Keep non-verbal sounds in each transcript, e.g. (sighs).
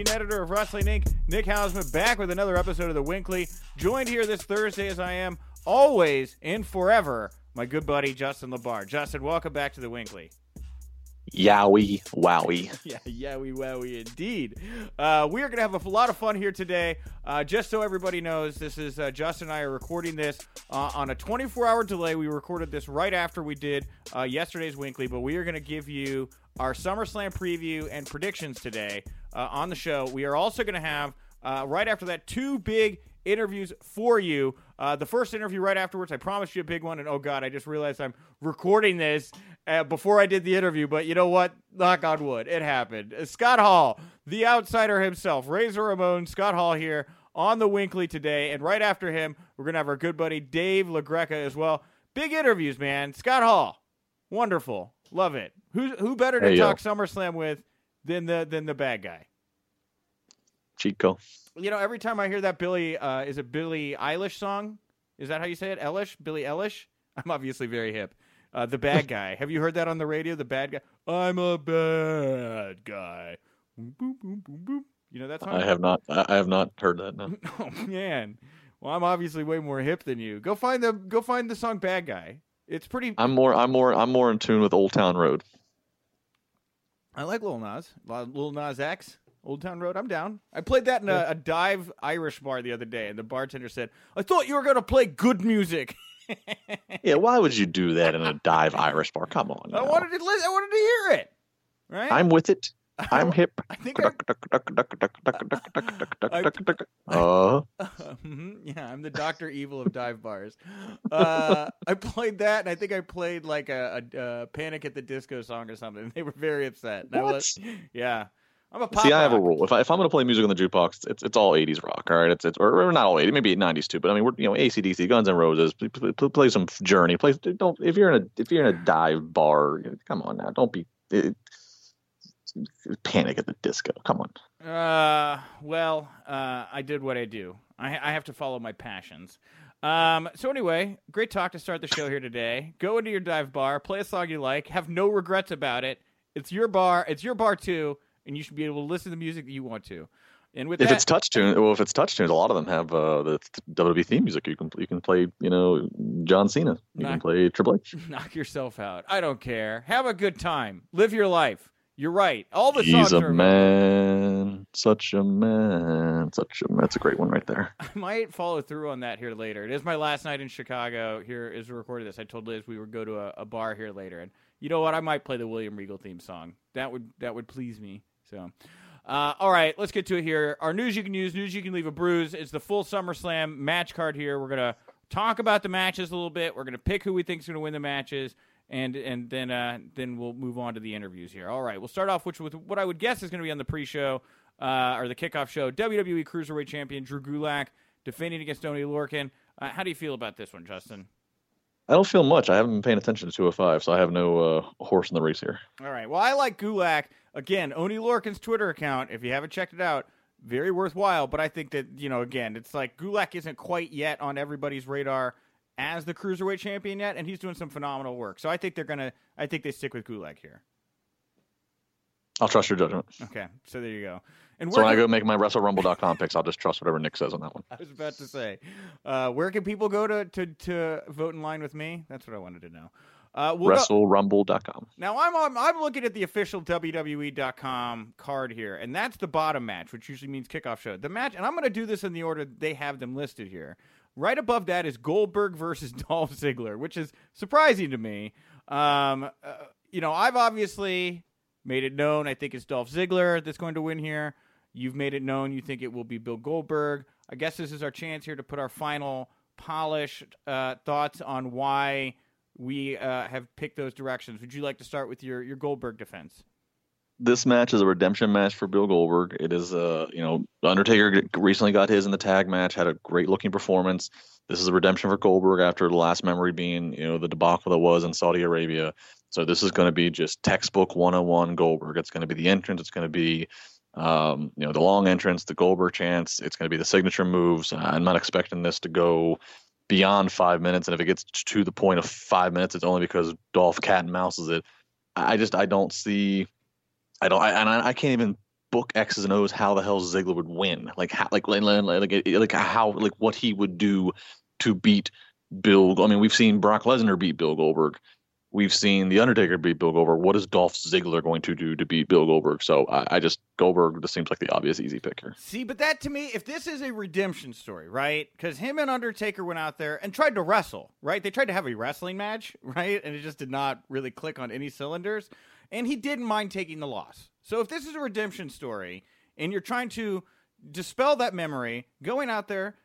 Managing editor of Wrestling Inc., Nick Hausman, back with another episode of The WINCLY. Joined here this Thursday as I am always and forever, my good buddy Justin LaBar. Justin, welcome back to The WINCLY. Yowie, wowie. (laughs) Yeah, we wowie indeed. Uh, we are going to have a lot of fun here today. Uh, just so everybody knows, this is uh, Justin and I are recording this uh, on a 24 hour delay. We recorded this right after we did uh, yesterday's WINCLY, but we are going to give you our SummerSlam preview and predictions today uh, on the show. We are also going to have, uh, right after that, two big interviews for you. Uh, the first interview right afterwards, I promised you a big one, and oh god, I just realized I'm recording this uh, before I did the interview. But you know what? Knock on wood, it happened. Uh, Scott Hall, the outsider himself, Razor Ramon, Scott Hall here on the WINCLY today, and right after him, we're gonna have our good buddy Dave LaGreca as well. Big interviews, man. Scott Hall, wonderful, love it. Who who better to Hey, yo. talk SummerSlam with than the than the bad guy? Chico. you know, every time I hear that Billy, uh, is it Billy Eilish song? Is that how you say it? Elish? Billy Elish? (laughs) I'm obviously very hip. Uh, the bad (laughs) guy. Have you heard that on the radio? The bad guy. I'm a bad guy. Boop, boop, boop. You know that song? I have not. I I have not heard that. No. (laughs) Oh man. Well, I'm obviously way more hip than you. Go find the go find the song "Bad Guy." It's pretty. I'm more. I'm more. I'm more in tune with Old Town Road. I like Lil Nas. Uh, Lil Nas X. Old Town Road. I'm down. I played that in a, a dive Irish bar the other day, and the bartender said, "I thought you were gonna play good music." (laughs) Yeah. Why would you do that in a dive Irish bar? Come on. I wanted to listen. I wanted to hear it. Right? I'm with it. I'm hip. I think I, Uh, Mhm, yeah, I'm the Doctor Evil of dive bars. Uh, I played that, and I think I played like a, a, a Panic at the Disco song or something. They were very upset. And I was, yeah, I'm a pop. see, I have a rule. If I if I'm gonna play music on the jukebox, it's it's all 80s rock. All right. It's it's or, or not all 80s, maybe 90s too. But I mean, we're you know ACDC, Guns N' Roses. Play, play, play some Journey. Play don't if you're in a if you're in a dive bar, come on now. Don't be. It, Panic at the Disco. Come on. Uh, well, uh, I did what I do. I, I have to follow my passions. Um, so anyway, great talk to start the show here today. Go into your dive bar, play a song you like, have no regrets about it. It's your bar. It's your bar too, and you should be able to listen to the music that you want to. And with If that, it's touch tune, well, if it's touch tunes, a lot of them have uh, the WWE theme music. You can you can play, you know, John Cena. You Nice. can play Triple H. (laughs) knock yourself out. I don't care. Have a good time. Live your life. You're right. All the songs He's a are man, such a man, such a. That's a great one right there. (laughs) I might follow through on that here later. It is my last night in Chicago. Here is recorded this, I told Liz we would go to a, a bar here later, and you know what? I might play the William Regal theme song. That would that would please me. So, uh, all right, let's get to it here. Our news you can use, news you can leave a bruise. It's the full SummerSlam match card here. We're gonna talk about the matches a little bit. We're gonna pick who we think is gonna win the matches. And and then uh, then we'll move on to the interviews here. All right, we'll start off which with what I would guess is going to be on the pre-show uh, or the kickoff show. WWE Cruiserweight Champion Drew Gulak defending against Oney Lorcan. Uh, how do you feel about this one, Justin? I don't feel much. I haven't been paying attention to 205, so I have no uh, horse in the race here. All right. Well, I like Gulak. Again, Oney Lorcan's Twitter account, if you haven't checked it out, very worthwhile. But I think that you know, again, it's like Gulak isn't quite yet on everybody's radar as the cruiserweight champion yet, and he's doing some phenomenal work. So I think they're gonna. I think they stick with Gulak here. I'll trust your judgment. Okay, so there you go. And So when I go make my WrestleRumble.com picks, I'll just trust whatever Nick says on that one. (laughs) I was about to say, uh, where can people go to, to to vote in line with me? That's what I wanted to know. Uh, we'll go- WrestleRumble.com. Now I'm on, I'm looking at the official WWE.com card here, and that's the bottom match, which usually means kickoff show. The match, and I'm going to do this in the order they have them listed here. Right above that is Goldberg versus (laughs) Dolph Ziggler, which is surprising to me. Um, uh, you know, I've obviously made it known I think it's Dolph Ziggler that's going to win here. You've made it known you think it will be Bill Goldberg. I guess this is our chance here to put our final polished uh, thoughts on why we uh, have picked those directions. Would you like to start with your, your Goldberg defense? This match is a redemption match for Bill Goldberg. It is, uh, you know, Undertaker recently got his in the tag match, had a great looking performance. This is a redemption for Goldberg after the last memory being, you know, the debacle that was in Saudi Arabia. So this is going to be just textbook 101 Goldberg. It's going to be the entrance. It's going to be, um, you know, the long entrance, the Goldberg chance. It's going to be the signature moves. I'm not expecting this to go beyond five minutes. And if it gets to the point of five minutes, it's only because Dolph cat and mouses it. I just I don't see, I don't, I, and I, I can't even book X's and O's how the hell Ziggler would win. Like how, like like like, like how like what he would do to beat Bill. I mean, we've seen Brock Lesnar beat Bill Goldberg. We've seen The Undertaker beat Bill Goldberg. What is Dolph Ziggler going to do to beat Bill Goldberg? So I, I just Goldberg just seems like the obvious easy pick here. See, but that to me, if this is a redemption story, right? Because him and Undertaker went out there and tried to wrestle, right? They tried to have a wrestling match, (laughs) right? And it just did not really click on any cylinders. And he didn't mind taking the loss. So if this is a redemption story and you're trying to dispel that memory, going out there,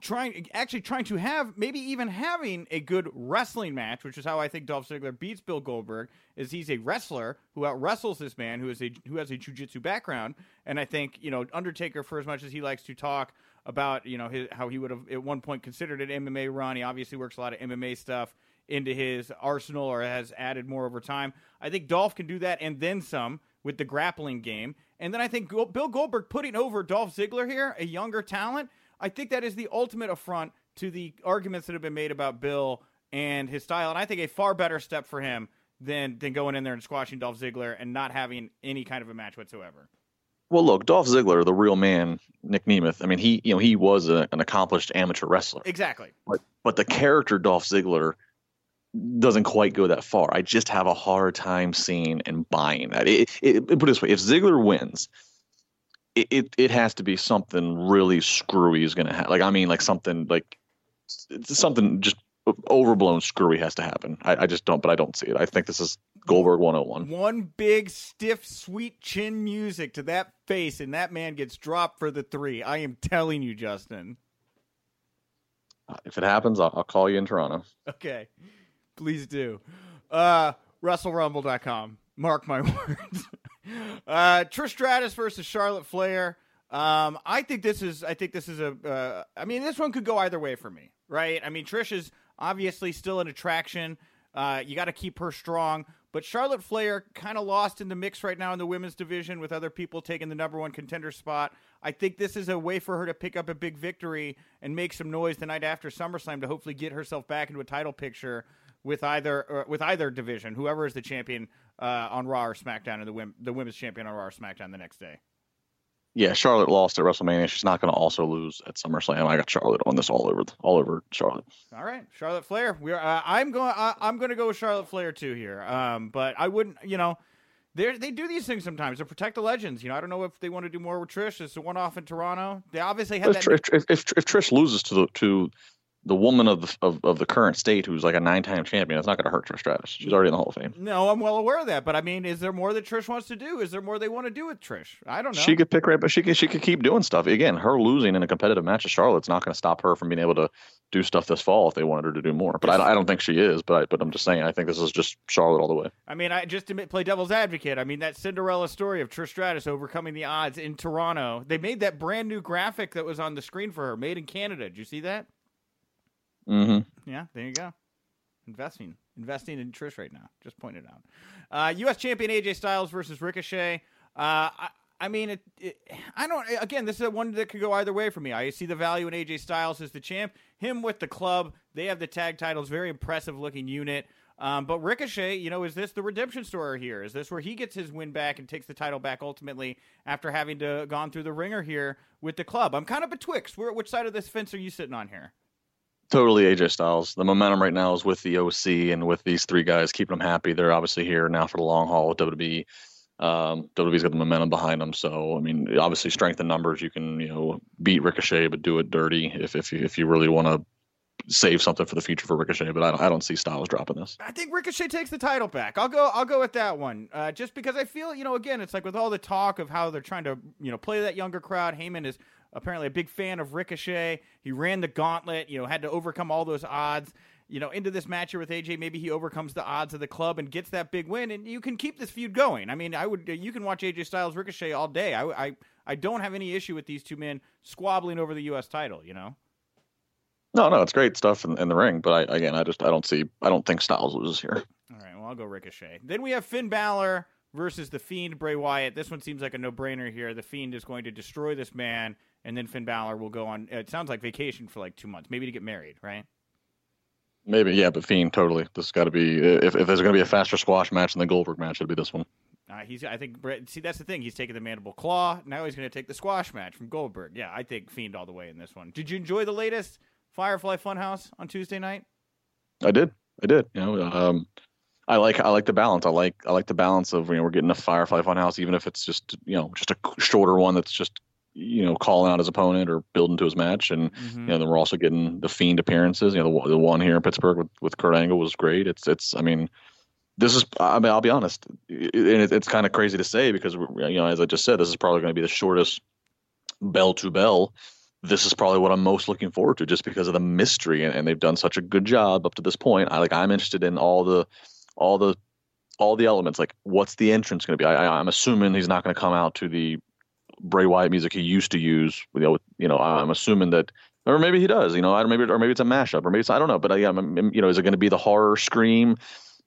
trying actually trying to have maybe even having a good wrestling match, which is how I think Dolph Ziggler beats Bill Goldberg, is he's a wrestler who out wrestles this man who is a who has a jujitsu background, and I think you know Undertaker for as much as he likes to talk about you know his, how he would have at one point considered an MMA run, he obviously works a lot of MMA stuff into his arsenal or has added more over time. I think Dolph can do that and then some with the grappling game, and then I think Bill Goldberg putting over Dolph Ziggler here, a younger talent. I think that is the ultimate affront to the arguments that have been made about Bill and his style, and I think a far better step for him than than going in there and squashing Dolph Ziggler and not having any kind of a match whatsoever. Well, look, Dolph Ziggler, the real man, Nick Nemeth. I mean, he you know he was a, an accomplished amateur wrestler, Exactly. but but the character Dolph Ziggler doesn't quite go that far. I just have a hard time seeing and buying that. It, it, it put it this way: if Ziggler wins, it, it, it has to be something really screwy is going to happen. Like I mean, like something like something just overblown screwy has to happen. I, I just don't, but I don't see it. I think this is Goldberg 101. One big, stiff, sweet chin music to that face, and that man gets dropped for the three. I am telling you, Justin. Uh, If it happens, I'll, I'll call you in Toronto. Okay. Please do. Uh, WrestleRumble.com. Mark my (laughs) words. uh, Trish Stratus versus Charlotte Flair. Um, I think this is. I think this is a. Uh, I mean, this one could go either way for me, right? I mean, Trish is obviously still an attraction. Uh, you got to keep her strong, but Charlotte Flair kind of lost in the mix right now in the women's division with other people taking the number one contender spot. I think this is a way for her to pick up a big victory and make some noise the night after SummerSlam to hopefully get herself back into a title picture with either uh, with either division, whoever is the champion uh, on Raw or SmackDown, and the wom- the women's champion on Raw or SmackDown the next day. Yeah, Charlotte lost at WrestleMania. She's not going to also lose at SummerSlam. I got Charlotte on this all over, all over Charlotte. All right, Charlotte Flair. We're uh, I'm going uh, I'm going to go with Charlotte Flair too here. Um, but I wouldn't, you know, they they do these things sometimes to protect the legends. You know, I don't know if they want to do more with Trish. It's a one off in Toronto. They obviously had If, that. Tr- if, if, if Trish loses to the to the woman of the of, of the current state who's like a nine time champion, it's not going to hurt Trish Stratus. She's already in the Hall of Fame. no, I'm well aware of that, but I mean, is there more that Trish wants to do? Is there more they want to do with Trish? I don't know. She could pick right, but she could she could keep doing stuff. Again, her losing in a competitive match to Charlotte's not going to stop her from being able to do stuff this fall if they wanted her to do more. But I, don't- I don't think she is. But I, but I'm just saying, I think this is just Charlotte all the way. I mean, I just to play devil's advocate. I mean, that Cinderella story of Trish Stratus overcoming the odds in Toronto. They made that brand new graphic that was on the screen for her, made in Canada. Did you see that? Hmm Yeah, there you go. Investing, investing in Trish right now. Just pointed out. Uh, U.S. champion AJ Styles versus Ricochet. Uh, I, I mean, it, it, I don't. Again, this is one that could go either way for me. I see the value in AJ Styles as the champ. Him with the club, they have the tag titles. Very impressive looking unit. Um, but Ricochet, you know, is this the redemption story here? Is this where he gets his win back and takes the title back ultimately after having to gone through the ringer here with the club? I'm kind of betwixt. Where, which side of this fence are you sitting on here? Totally AJ Styles. The momentum right now is with the OC and with these three guys, keeping them happy. They're obviously here now for the long haul with WWE. Um, WWE's got the momentum behind them, so I mean, obviously, strength in numbers. You can you know beat Ricochet, but do it dirty if if you, if you really want to save something for the future for Ricochet, but I don't, I don't see Styles dropping this. I think Ricochet takes the title back. I'll go I'll go with that one. Uh, just because I feel, you know, again, it's like with all the talk of how they're trying to, you know, play that younger crowd. Heyman is apparently a big fan of Ricochet. He ran the gauntlet, you know, had to overcome all those odds. You know, into this match here with AJ, maybe he overcomes the odds of the club and gets that big win, and you can keep this feud going. I mean, I would you can watch AJ Styles Ricochet all day. I I, I don't have any issue with these two men squabbling over the U.S. title. You know. No, no, it's great stuff in, in the ring, but I, again, I just I don't see I don't think Styles loses here. All right, well I'll go Ricochet. Then we have Finn Balor versus the Fiend Bray Wyatt. This one seems like a no brainer here. The Fiend is going to destroy this man, and then Finn Balor will go on. It sounds like vacation for like two months, maybe to get married, right? Maybe, yeah, but Fiend totally. This has got to be if if there's going to be a faster squash match than the Goldberg match, it'll be this one. Uh, he's, I think, see, that's the thing. He's taking the mandible claw. Now he's going to take the squash match from Goldberg. Yeah, I think Fiend all the way in this one. Did you enjoy the latest Firefly Funhouse on Tuesday night? I did. I did. You know, um, I like I like the balance. I like I like the balance of you know we're getting a Firefly Funhouse, even if it's just you know just a shorter one that's just you know calling out his opponent or building to his match, and mm-hmm. you know then we're also getting the Fiend appearances. You know the, the one here in Pittsburgh with with Kurt Angle was great. It's it's I mean this is I mean I'll be honest, it, it's kind of crazy to say because you know as I just said, this is probably going to be the shortest bell to bell this is probably what I'm most looking forward to just because of the mystery and, and, they've done such a good job up to this point. I like I'm interested in all the all the all the elements like what's the entrance going to be. I, am assuming he's not going to come out to the Bray Wyatt music he used to use. You know, you know I'm assuming that or maybe he does. You know, I maybe or maybe it's a mashup or maybe it's I don't know. But I, am you know is it going to be the horror scream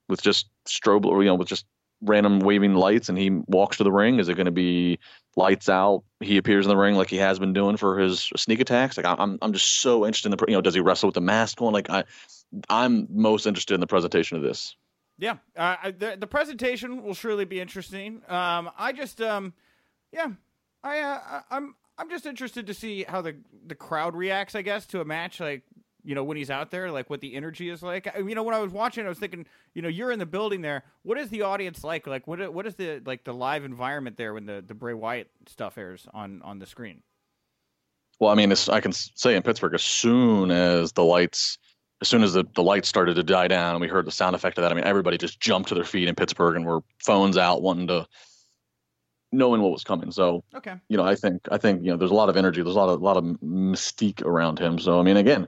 with just strobe or you know with just random waving lights and he walks to the ring? Is it going to be lights out? He appears in the ring like he has been doing for his sneak attacks. Like I'm, I'm just so interested in the, you know, does he wrestle with the mask on? Like I, I'm most interested in the presentation of this. Yeah, uh, the the presentation will surely be interesting. Um, I just, um, yeah, I, uh, I'm, I'm just interested to see how the the crowd reacts. I guess to a match like you know, when he's out there, like what the energy is like. You know, when I was watching, I was thinking, you know, you're in the building there. What is the audience like? Like, what what is the like the live environment there when the the Bray Wyatt stuff airs on on the screen? Well, I mean, I can say in Pittsburgh, as soon as the lights, as soon as the, the lights started to die down, and we heard the sound effect of that. I mean, everybody just jumped to their feet in Pittsburgh and were phones out, wanting to knowing what was coming. So, okay, you know, I think I think you know, there's a lot of energy, there's a lot of a lot of mystique around him. So, I mean, again,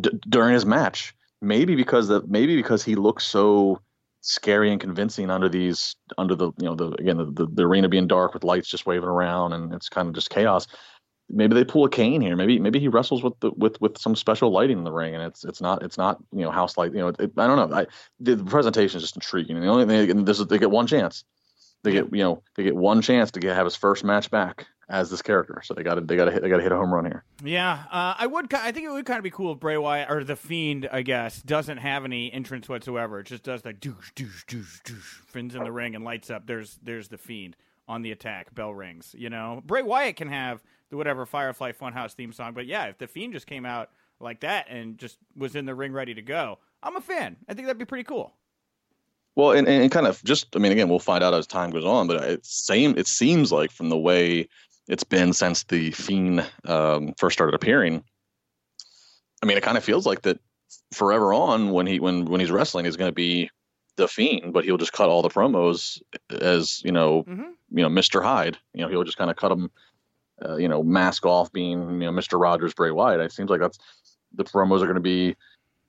d- during his match. Maybe because the maybe because he looks so scary and convincing under these under the you know the again the, the, the arena being dark with lights just waving around and it's kind of just chaos. Maybe they pull a Kane here. Maybe maybe he wrestles with the with with some special lighting in the ring and it's it's not it's not you know house light you know it, I don't know I the, the, presentation is just intriguing and the only thing and this is they get one chance they get you know they get one chance to get have his first match back as this character. So they got to they got to hit they got to hit a home run here. Yeah, uh, I would. I think it would kind of be cool if Bray Wyatt or the Fiend, I guess, doesn't have any entrance whatsoever. It just does like douche douche douche douche. Fins in the ring and lights up. There's there's the Fiend on the attack. Bell rings. You know, Bray Wyatt can have the whatever Firefly Funhouse theme song, but yeah, if the Fiend just came out like that and just was in the ring ready to go, I'm a fan. I think that'd be pretty cool. Well, and, and kind of just, I mean, again, we'll find out as time goes on, but it same it seems like from the way it's been since the Fiend um, first started appearing. I mean, it kind of feels like that forever on when he when when he's wrestling he's going to be the Fiend, but he'll just cut all the promos as you know, mm-hmm. you know, Mister Hyde. You know, he'll just kind of cut them, uh, you know, mask off being you know Mister Rogers, Bray Wyatt. It seems like that's the promos are going to be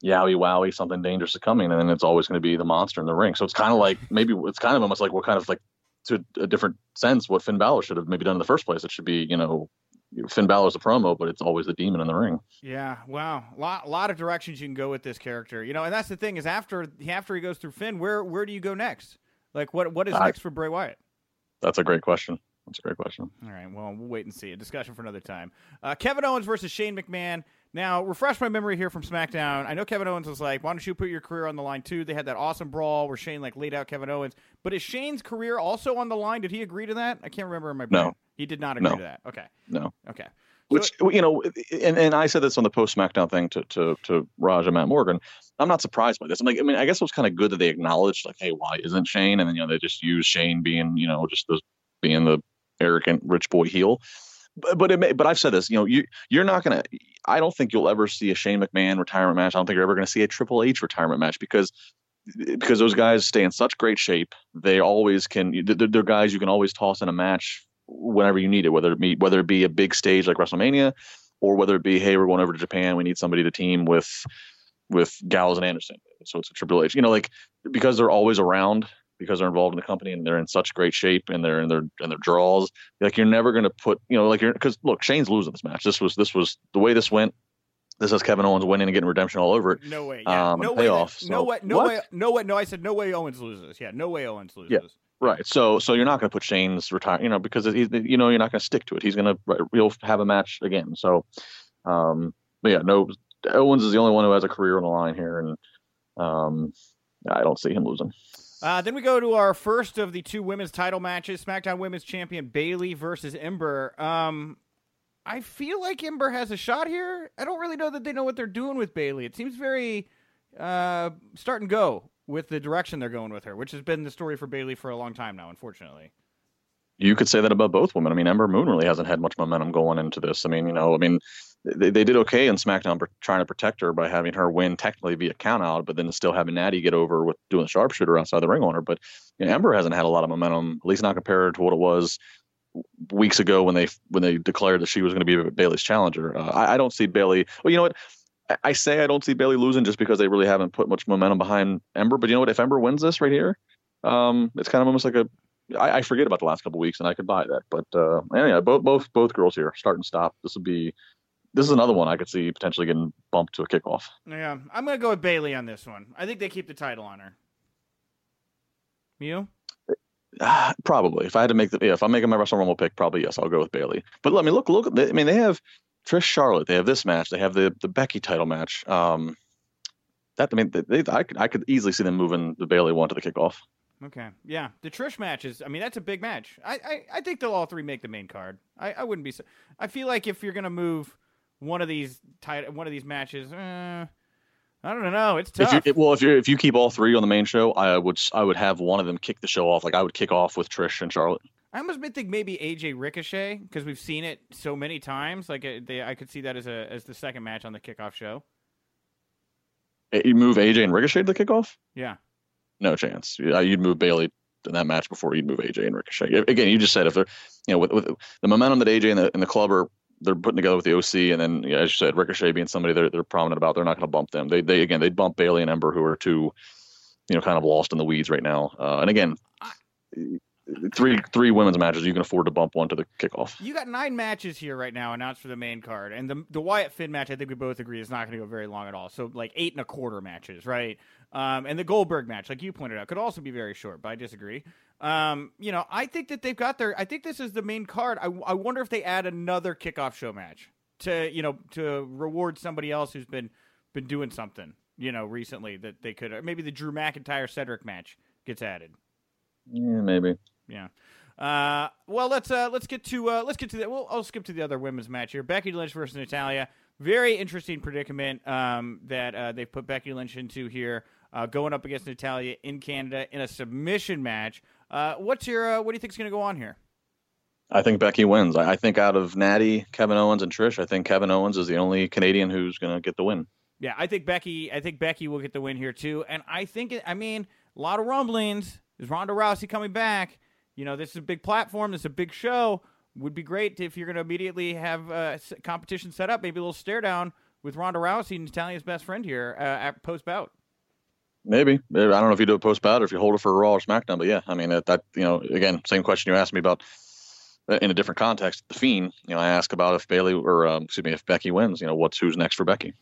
yowie wowie, something dangerous is coming, and then it's always going to be the monster in the ring. So it's kind of like maybe it's kind of almost like what kind of like to a different sense what Finn Balor should have maybe done in the first place. It should be, you know, Finn Balor's a promo, but it's always the demon in the ring. Yeah, wow, lot lot of directions you can go with this character, you know, and that's the thing is after after he goes through Finn, where where do you go next? Like what what is next for Bray Wyatt? That's a great question. That's a great question. All right. Well, we'll wait and see. A discussion for another time. Uh, Kevin Owens versus Shane McMahon. Now, refresh my memory here from SmackDown. I know Kevin Owens was like, "Why don't you put your career on the line too?" They had that awesome brawl where Shane like laid out Kevin Owens. But is Shane's career also on the line? Did he agree to that? I can't remember in my brain. No. he did not agree No. to that. Okay, No. okay. Which you know, and, and I said this on the post SmackDown thing to, to to Raj and Matt Morgan. I'm not surprised by this. I'm like, I mean, I guess it was kind of good that they acknowledged, like, hey, why isn't Shane? And then you know they just use Shane being, you know, just the being the arrogant rich boy heel. But but it may, but I've said this, you know, you you're not gonna. I don't think you'll ever see a Shane McMahon retirement match. I don't think you're ever gonna see a Triple H retirement match because because those guys stay in such great shape. They always can. They're, they're guys you can always toss in a match whenever you need it, whether it be whether it be a big stage like WrestleMania, or whether it be hey we're going over to Japan, we need somebody to team with with Gallows and Anderson. So it's a Triple H. You know, like because they're always around because they're involved in the company and they're in such great shape and they're in their and their draws. Like you're never going to put you know like you're because look Shane's losing this match. This was this was the way this went. This is Kevin Owens winning and getting redemption all over it. No way. Yeah. Um, no and way. payoff, that- no way. No What? way. No way. No, I said no way. Owens loses. Yeah. No way. Owens loses. Yeah. Right. So so you're not going to put Shane's retire, you know, because he's you know you're not going to stick to it. He's going to he'll have a match again. So, um, but yeah, no, Owens is the only one who has a career on the line here, and um, I don't see him losing. Uh, then we go to our first of the two women's title matches: SmackDown Women's Champion Bayley versus Ember. Um, I feel like Ember has a shot here. I don't really know that they know what they're doing with Bayley. It seems very uh, start and go with the direction they're going with her, which has been the story for Bayley for a long time now. Unfortunately, You could say that about both women. I mean, Ember Moon really hasn't had much momentum going into this. I mean, you know, I mean, they, they did okay in SmackDown trying to protect her by having her win technically via count out, but then still having Natty get over with doing the sharpshooter outside the ring on her. But you know, Ember hasn't had a lot of momentum, at least not compared to what it was weeks ago when they when they declared that she was going to be Bayley's challenger. Uh, I, I don't see Bayley. Well, you know what? I, say I don't see Bayley losing just because they really haven't put much momentum behind Ember. But you know what? If Ember wins this right here, um, it's kind of almost like a I, I forget about the last couple weeks, and I could buy that. But uh, yeah, both both both girls here, start and stop. This would be this is another one I could see potentially getting bumped to a kickoff. yeah, I'm gonna go with Bayley on this one. I think they keep the title on her. You? Ah, (sighs) probably, if I had to make the yeah, if I'm making my Wrestle Rumble pick, probably yes, I'll go with Bayley. But let me look look. I mean, they have Trish Charlotte. They have this match. They have the the Becky title match. Um, that I mean, they, they I could I could easily see them moving the Bayley one to the kickoff. Okay. Yeah. The Trish matches. I mean, that's a big match. I, I, I think they'll all three make the main card. I, I wouldn't be. So, I feel like if you're gonna move one of these tit- one of these matches, uh, I don't know. It's If tough. you, well, if you if you keep all three on the main show, I would I would have one of them kick the show off. Like I would kick off with Trish and Charlotte. I almost think maybe AJ Ricochet because we've seen it so many times. Like they, I could see that as a as the second match on the kickoff show. Eh, You move AJ and Ricochet to the kickoff? Yeah. No chance. You'd move Bayley in that match before you'd move AJ and Ricochet. Again, you just said if they're, you know, with, with the momentum that AJ and the, and the club are they're putting together with the OC, and then yeah, as you said, Ricochet being somebody they're they're prominent about, they're not going to bump them. They they again they'd bump Bayley and Ember, who are two, you know, kind of lost in the weeds right now. Uh, and again, three three women's matches, you can afford to bump one to the kickoff. You got nine matches here right now announced for the main card, and the the Wyatt Finn match, I think we both agree, is not going to go very long at all. So like eight and a quarter matches, right? Um, and the Goldberg match, like you pointed out, could also be very short, but I disagree. Um, you know, I think that they've got their. I think this is the main card. I, I wonder if they add another kickoff show match to you know to reward somebody else who's been been doing something you know recently that they could. Maybe the Drew McIntyre Cedric match gets added. Yeah, maybe. Yeah. Uh, well, let's uh, let's get to uh, let's get to the. Well, I'll skip to the other women's match here. Becky Lynch versus Natalya. Very interesting predicament um, that uh, they've put Becky Lynch into here, uh, going up against Natalya in Canada in a submission match. Uh, what's your uh, what do you think is going to go on here? I think Becky wins. I, I think out of Natty, Kevin Owens, and Trish, I think Kevin Owens is the only Canadian who's going to get the win. Yeah, I think Becky. I think Becky will get the win here too, and I think it, I mean a lot of rumblings. Is Ronda Rousey coming back? You know, this is a big platform. This is a big show. Would be great if you're going to immediately have uh, s- competition set up. Maybe a little stare down with Ronda Rousey, and Natalya's best friend here uh, at post bout. Maybe. I don't know if you do a post bout or if you hold it for a Raw or SmackDown, but yeah, I mean that, that you know again same question you asked me about uh, in a different context. The Fiend, you know, I ask about if Bayley or um, excuse me if Becky wins, you know, what's who's next for Becky?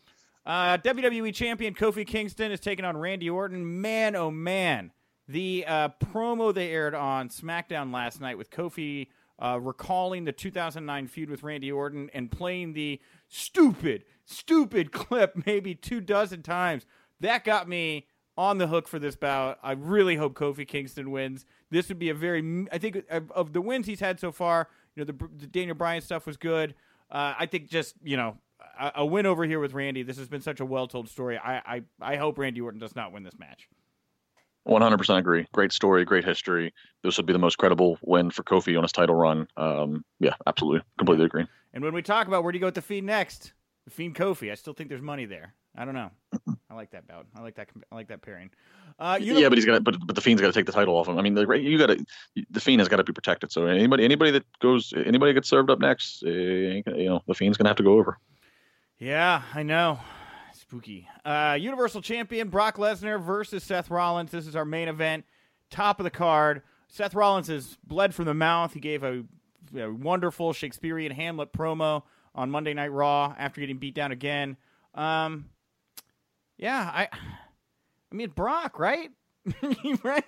Uh, WWE Champion Kofi Kingston is taking on Randy Orton. Man, oh man, the uh, promo they aired on SmackDown last night with Kofi uh, recalling the 2009 feud with Randy Orton and playing the stupid, stupid (laughs) clip maybe two dozen times. That got me on the hook for this bout. I really hope Kofi Kingston wins. This would be a very, I think, of, of the wins he's had so far. You know, the, the Daniel Bryan stuff was good. Uh, I think just you know a, a, win over here with Randy. This has been such a well told story. I, I I hope Randy Orton does not win this match. 100% agree. Great story, great history. This would be the most credible win for Kofi on his title run. Um, yeah, absolutely, completely agree. And when we talk about where do you go with the Fiend next, the Fiend Kofi, I still think there's money there. I don't know. (clears throat) I like that bout. I like that. I like that pairing. Uh, you know, yeah, but he's got. But but the Fiend's got to take the title off him. I mean, the, you got to. The Fiend has got to be protected. So anybody anybody that goes anybody gets served up next, uh, you know, the Fiend's gonna have to go over. Yeah, I know. Spooky. Uh, Universal Champion Brock Lesnar versus Seth Rollins. This is our main event. Top of the card. Seth Rollins has bled from the mouth. He gave a, a wonderful Shakespearean Hamlet promo on Monday Night Raw after getting beat down again. Um, yeah, I, I mean Brock, right? (laughs) right?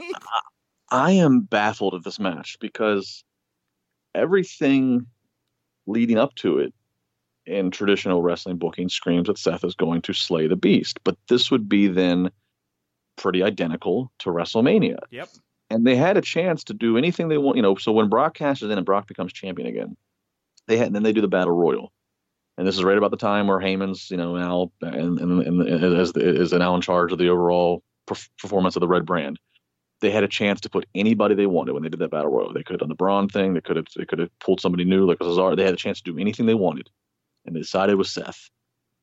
I am baffled at this match because everything leading up to it in traditional wrestling booking screams that Seth is going to slay the beast. But this would be then pretty identical to WrestleMania. Yep. And they had a chance to do anything they want, you know. So when Brock cashes in and Brock becomes champion again, they had, and then they do the Battle Royal. And this is right about the time where Heyman's, you know, now and, and, and as is now in charge of the overall performance of the red brand. They had a chance to put anybody they wanted when they did that battle royal. They could have done the Braun thing. They could have they could have pulled somebody new like Cesaro. They had a chance to do anything they wanted and they decided with Seth.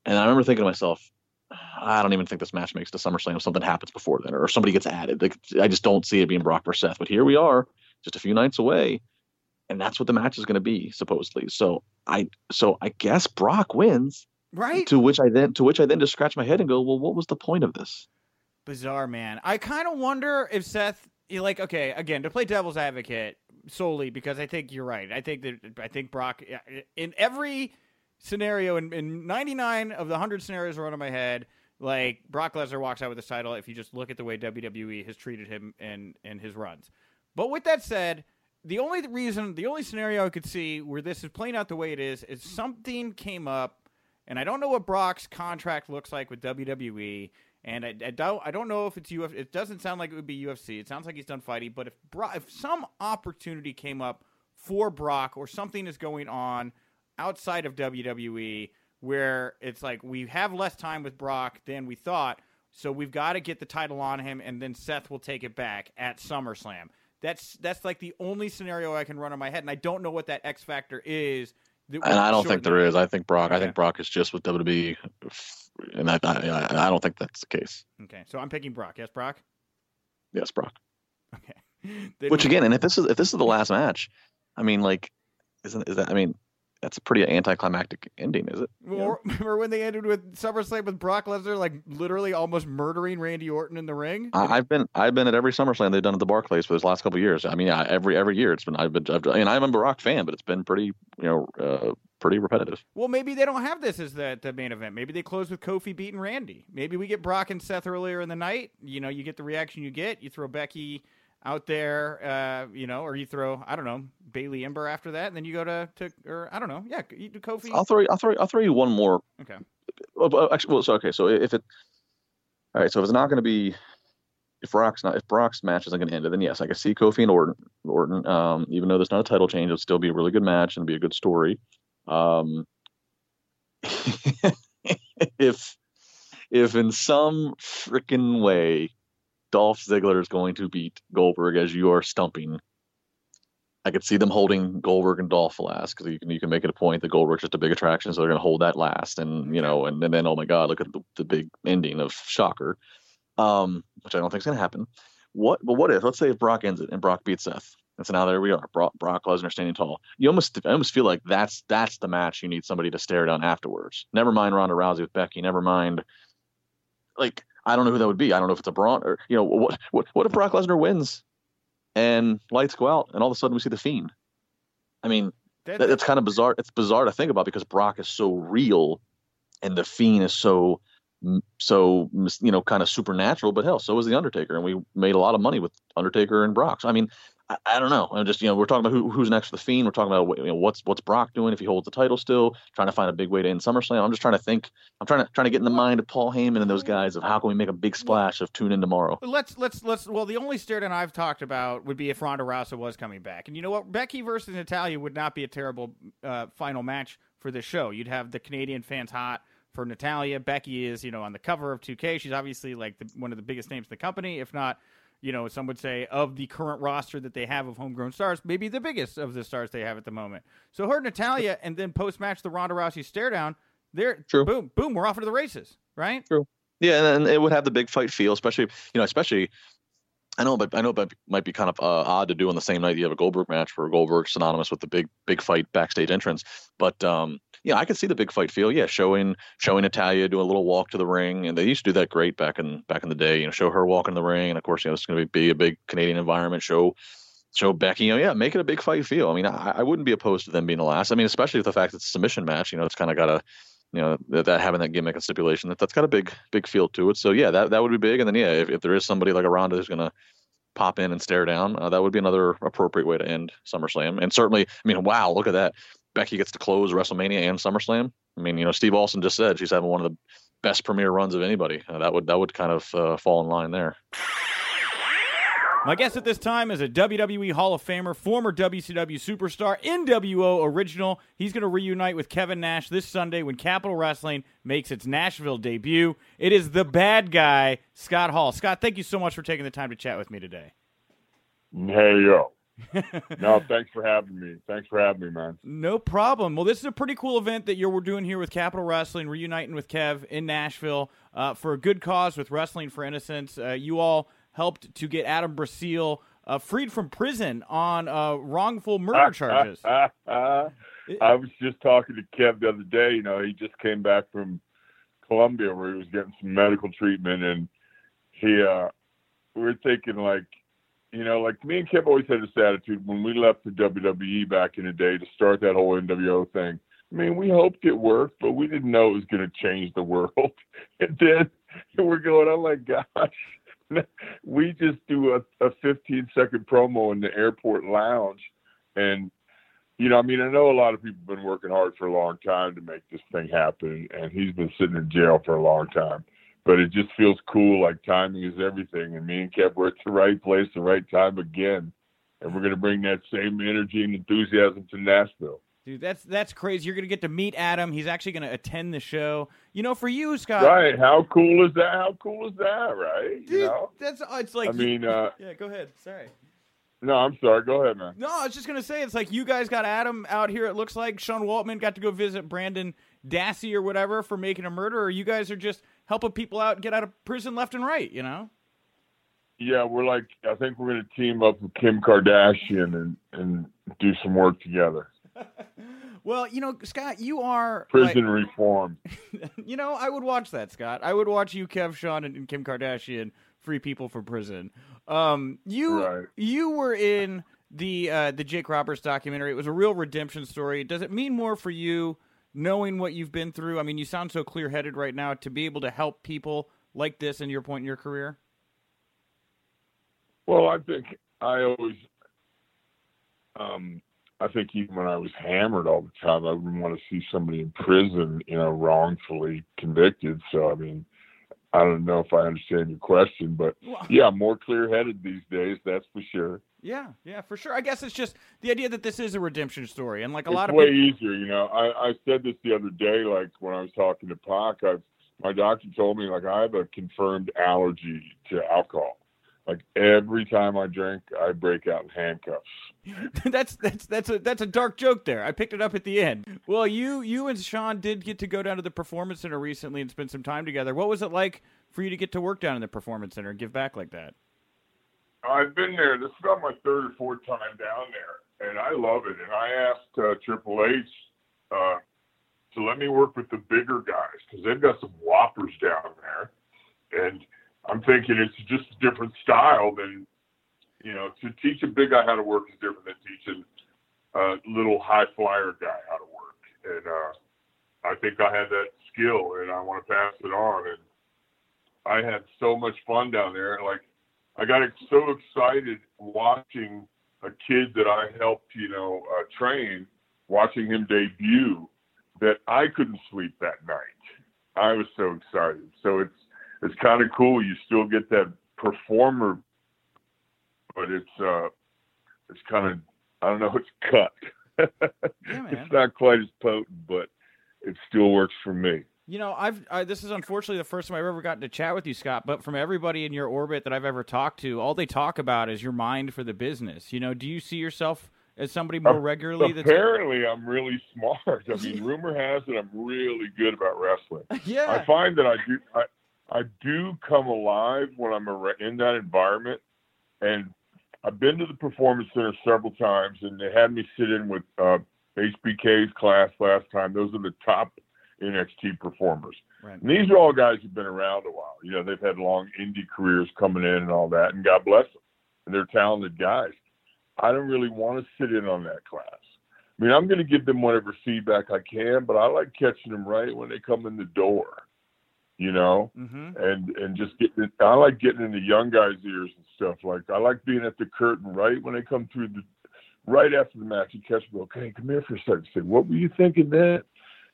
And I remember thinking to myself, ah, I don't even think this match makes the SummerSlam if something happens before then or somebody gets added. Like, I just don't see it being Brock versus Seth. But here we are, just a few nights away, and that's what the match is going to be supposedly. So I, so I guess Brock wins, right? To which I then, to which I then just scratch my head and go, well, what was the point of this? Bizarre, man. I kind of wonder if Seth, like, okay, again, to play devil's advocate solely because I think you're right. I think that I think Brock in every scenario in, in 99 of the 100 scenarios in my head like Brock Lesnar walks out with the title if you just look at the way WWE has treated him and and his runs. But with that said, the only reason, the only scenario I could see where this is playing out the way it is is something came up, and I don't know what Brock's contract looks like with WWE, and I, I don't I don't know if it's UFC. It doesn't sound like it would be UFC. It sounds like he's done fighting. But if Brock, if some opportunity came up for Brock or something is going on outside of WWE where it's like we have less time with Brock than we thought, so we've got to get the title on him, and then Seth will take it back at SummerSlam. That's that's like the only scenario I can run in my head, and I don't know what that X factor is. And I don't think there is. I think Brock. Okay. I think Brock is just with WWE, and I, I I don't think that's the case. Okay, so I'm picking Brock. Yes, Brock. Yes, Brock. Okay. (laughs) Which again, and if this is if this is the last match, I mean, like, isn't is that? I mean, that's a pretty anticlimactic ending, is it? Well, (laughs) remember when they ended with SummerSlam with Brock Lesnar, like literally almost murdering Randy Orton in the ring? I, have been I've been at every SummerSlam they've done at the Barclays for this last couple years. I mean, yeah, every every year it's been I've been I've, I mean I'm a Brock fan, but it's been pretty you know uh, pretty repetitive. Well, maybe they don't have this as the, the main event. Maybe they close with Kofi beating Randy. Maybe we get Brock and Seth earlier in the night. You know, you get the reaction you get. You throw Becky out there, uh, you know, or you throw I don't know Bayley Ember after that, and then you go to to or I don't know, yeah, you do Kofi. I'll throw I'll throw I'll throw you one more. Okay. Well, actually, well, so okay, so if it, all right, so if it's not going to be, if Brock's not if Brock's match isn't going to end it, then yes, I can see Kofi and Orton. Orton, um, even though there's not a title change, it'll still be a really good match and be a good story. Um, (laughs) if if in some freaking way Dolph Ziggler is going to beat Goldberg as you are stumping. I could see them holding Goldberg and Dolph last because you can you can make it a point that Goldberg's just a big attraction, so they're going to hold that last, and you know, and, and then oh my God, look at the, the big ending of Shocker, um, which I don't think is going to happen. What, but what if? Let's say if Brock ends it and Brock beats Seth, and so now there we are, Brock, Brock Lesnar standing tall. You almost, I almost feel like that's that's the match you need somebody to stare down afterwards. Never mind Ronda Rousey with Becky. Never mind, like I don't know who that would be. I don't know if it's a Braun or you know what what what if Brock Lesnar wins and lights go out and all of a sudden we see the Fiend. I mean, that, that, it's kind of bizarre. It's bizarre to think about because Brock is so real and the Fiend is so so you know kind of supernatural but hell so was the undertaker and we made a lot of money with undertaker and brock so i mean I, I, don't know. I'm just you know we're talking about who, who's next for the Fiend. We're talking about you know what's what's Brock doing if he holds the title still. Trying to find a big way to end SummerSlam. I'm just trying to think. I'm trying to trying to get in the mind of Paul Heyman and those guys of how can we make a big splash of tune in tomorrow. Let's let's let's. Well, the only stare down I've talked about would be if Ronda Rousey was coming back, and you know what, Becky versus Natalya would not be a terrible uh, final match for the show. You'd have the Canadian fans hot for Natalya. Becky is, you know, on the cover of 2K. She's obviously like the, one of the biggest names in the company, if not you know, some would say of the current roster that they have of homegrown stars, maybe the biggest of the stars they have at the moment. So her Natalya, and then post match the Ronda Rousey stare down, there True. boom, boom, we're off into the races, right? True. Yeah, and it would have the big fight feel, especially you know, especially I know, but I know, it might be kind of uh, odd to do on the same night you have a Goldberg match where Goldberg's synonymous with the big, big fight backstage entrance. But um, yeah, I could see the big fight feel. Yeah, showing showing Natalya do a little walk to the ring, and they used to do that great back in back in the day. You know, show her walking the ring, and of course, you know, it's going to be a big Canadian environment. Show show Becky, you know, yeah, make it a big fight feel. I mean, I, I wouldn't be opposed to them being the last. I mean, especially with the fact that it's a submission match. You know, it's kind of got a you know that, that, having that gimmick and stipulation that that's got a big big feel to it. So yeah, that that would be big. And then yeah, if, if there is somebody like a Ronda who's gonna pop in and stare down, uh, that would be another appropriate way to end SummerSlam. And certainly, I mean, wow, look at that. Becky gets to close WrestleMania and SummerSlam. I mean, you know, Steve Austin just said she's having one of the best premiere runs of anybody. Uh, that would that would kind of uh, fall in line there. My guest at this time is a WWE Hall of Famer, former WCW superstar, NWO original. He's going to reunite with Kevin Nash this Sunday when Capitol Wrestling makes its Nashville debut. It is the bad guy, Scott Hall. Scott, thank you so much for taking the time to chat with me today. Hey, yo. (laughs) no, thanks for having me. Thanks for having me, man. No problem. Well, this is a pretty cool event that you're doing here with Capitol Wrestling, reuniting with Kev in Nashville uh, for a good cause with Wrestling for Innocence. Uh, you all helped to get Adam Braseel uh, freed from prison on uh, wrongful murder (laughs) charges. I was just talking to Kev the other day. You know, he just came back from Colombia where he was getting some medical treatment, and he, uh, we were thinking like you know, like me and Kev always had this attitude when we left the WWE back in the day to start that whole NWO thing. I mean, we hoped it worked, but we didn't know it was going to change the (laughs) world. and then we're going, oh my gosh, (laughs) we just do a, a 15 second promo in the airport lounge. And, you know, I mean, I know a lot of people have been working hard for a long time to make this thing happen, and he's been sitting in jail for a long time but it just feels cool. Like timing is everything, and me and Kev were at the right place, the right time again, and we're gonna bring that same energy and enthusiasm to Nashville. Dude, that's that's crazy. You're gonna get to meet Adam. He's actually gonna attend the show. You know, for you, Scott. Right? How cool is that? How cool is that? Right? Dude, you know? that's it's like. I mean, uh, (laughs) yeah. Go ahead. Sorry. No, I'm sorry. Go ahead, man. No, I was just gonna say it's like you guys got Adam out here. It looks like Sean Waltman got to go visit Brendan Dassey or whatever for making a murder, or you guys are just helping people out get out of prison left and right, you know? Yeah, we're like I think we're gonna team up with Kim Kardashian and and do some work together. (laughs) well, you know, Scott, you are prison like, reform. (laughs) you know, I would watch that, Scott. I would watch you, Kev, Sean, and, and Kim Kardashian free people from prison. Um, you right. you were in the uh, the Jake Roberts documentary. It was a real redemption story. Does it mean more for you? knowing what you've been through? I mean, you sound so clear headed right now to be able to help people like this in your point in your career? Well, I think I always, um, I think even when I was hammered all the time, I wouldn't want to see somebody in prison, you know, wrongfully convicted. So, I mean, I don't know if I understand your question, but (laughs) yeah, more clear headed these days, that's for sure. Yeah, yeah, for sure. I guess it's just the idea that this is a redemption story, and like a it's lot of way people... easier. You know, I, I said this the other day, like when I was talking to Pac. I, my doctor told me like I have a confirmed allergy to alcohol. Like every time I drink, I break out in handcuffs. (laughs) that's that's that's a that's a dark joke there. I picked it up at the end. Well, you you and Sean did get to go down to the performance center recently and spend some time together. What was it like for you to get to work down in the performance center and give back like that? I've been there. This is about my third or fourth time down there, and I love it. And I asked uh, Triple H uh, to let me work with the bigger guys because they've got some whoppers down there, and I'm thinking it's just a different style than you know to teach a big guy how to work is different than teaching a little high flyer guy how to work. And uh, I think I had that skill, and I want to pass it on. And I had so much fun down there. Like I got so excited watching a kid that I helped, you know, uh, train, watching him debut, that I couldn't sleep that night. I was so excited. So it's it's kind of cool. You still get that performer, but it's uh, it's kind of I don't know. (laughs) It's cut. Yeah, it's not quite as potent, but it still works for me. You know, I've I, this is unfortunately the first time I've ever gotten to chat with you, Scott. But from everybody in your orbit that I've ever talked to, all they talk about is your mind for the business. You know, do you see yourself as somebody more regularly? That's Apparently, I'm really smart. I mean, (laughs) rumor has it I'm really good about wrestling. (laughs) yeah, I find that I do I, I do come alive when I'm in that environment, and I've been to the performance center several times, and they had me sit in with uh, HBK's class last time. Those are the top NXT performers. Right. And these are all guys who've been around a while. You know, they've had long indie careers coming in and all that, and God bless them. And they're talented guys. I don't really want to sit in on that class. I mean, I'm going to give them whatever feedback I can, but I like catching them right when they come in the door. You know, hmm and and just getting. I like getting in the young guys' ears and stuff. Like I like being at the curtain right when they come through the, right after the match. You catch them. Okay, come here for a second. Say, what were you thinking then?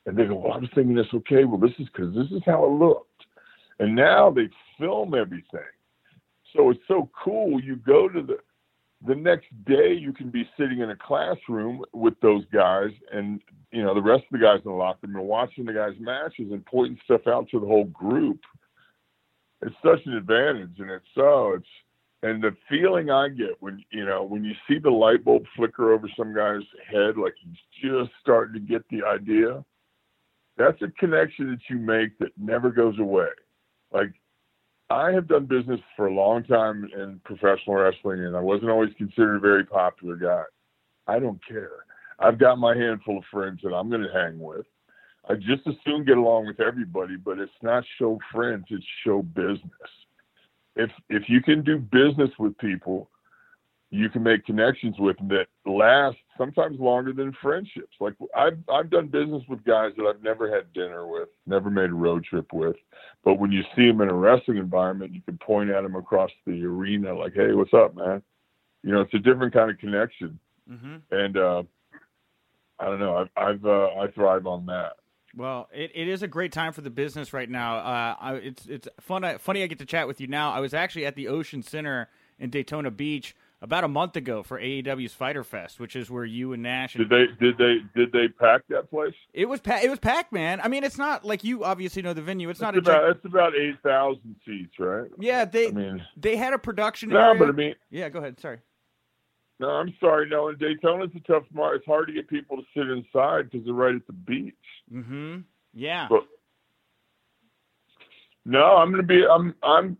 And they go, well, I was thinking this. Okay, well, this is because this is how it looked. And now they film everything, so it's so cool. You go to the the next day you can be sitting in a classroom with those guys and you know the rest of the guys in the locker room and watching the guys matches and pointing stuff out to the whole group. It's such an advantage and it's so it's and the feeling i get when you know when you see the light bulb flicker over some guy's head like he's just starting to get the idea that's a connection that you make that never goes away. Like I have done business for a long time in professional wrestling, and I wasn't always considered a very popular guy. I don't care. I've got my handful of friends that I'm going to hang with. I just as soon get along with everybody, but it's not show friends; it's show business. If if you can do business with people, you can make connections with them that last sometimes longer than friendships. Like I've I've done business with guys that I've never had dinner with, never made a road trip with, but when you see them in a wrestling environment, you can point at them across the arena like, "Hey, what's up, man?" You know, it's a different kind of connection, hmm and uh, I don't know. I've, I've uh, I thrive on that. Well, it, it is a great time for the business right now. Uh, I, it's it's fun. Funny, I get to chat with you now. I was actually at the Ocean Center in Daytona Beach about a month ago for AEW's Fyter Fest, which is where you and Nash. And, Did they did they did they pack that place? it was pa- it was packed, man. I mean, it's not like you obviously know the venue. It's not It's a about giant- it's about eight thousand seats, right? yeah. They I mean, they had a production. no, area. but I mean, yeah. Go ahead. Sorry. No, I'm sorry. No, in Daytona's a tough market. It's hard to get people to sit inside because they're right at the beach. Mm-hmm. Yeah. But no, I'm going to be. I'm. I'm.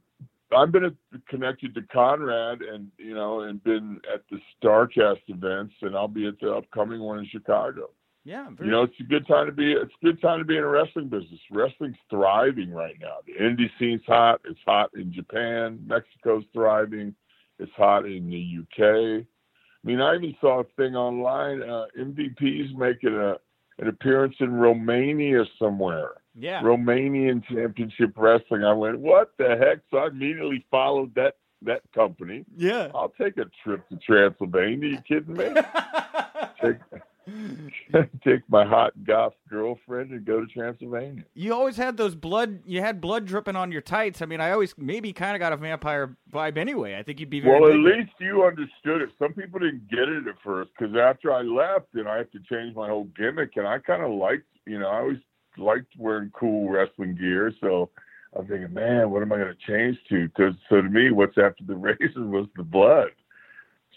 I've been connected to Conrad, and you know, and been at the Starcast events, and I'll be at the upcoming one in Chicago. yeah. Very, You know, it's a good time to be. It's a good time to be in a wrestling business. Wrestling's thriving right now. The indie scene's hot. It's hot in Japan. Mexico's thriving. It's hot in the UK. I mean, I even saw a thing online. Uh, MVP's making a an appearance in Romania somewhere. Yeah. Romanian Championship Wrestling. I went, what the heck? So I immediately followed that that company. yeah. I'll take a trip to Transylvania. You kidding me? (laughs) take, (laughs) take my hot goth girlfriend and go to Transylvania. you always had those blood. You had blood dripping on your tights. I mean, I always maybe kind of got a vampire vibe anyway. I think you'd be very. Well, at least you understood it. Some people didn't get it at first because after I left, and I had to change my whole gimmick, and I kind of liked, you know, I always liked wearing cool wrestling gear. So I'm thinking, man, what am I going to change to? Because so to me, what's after the (laughs) razor was the blood.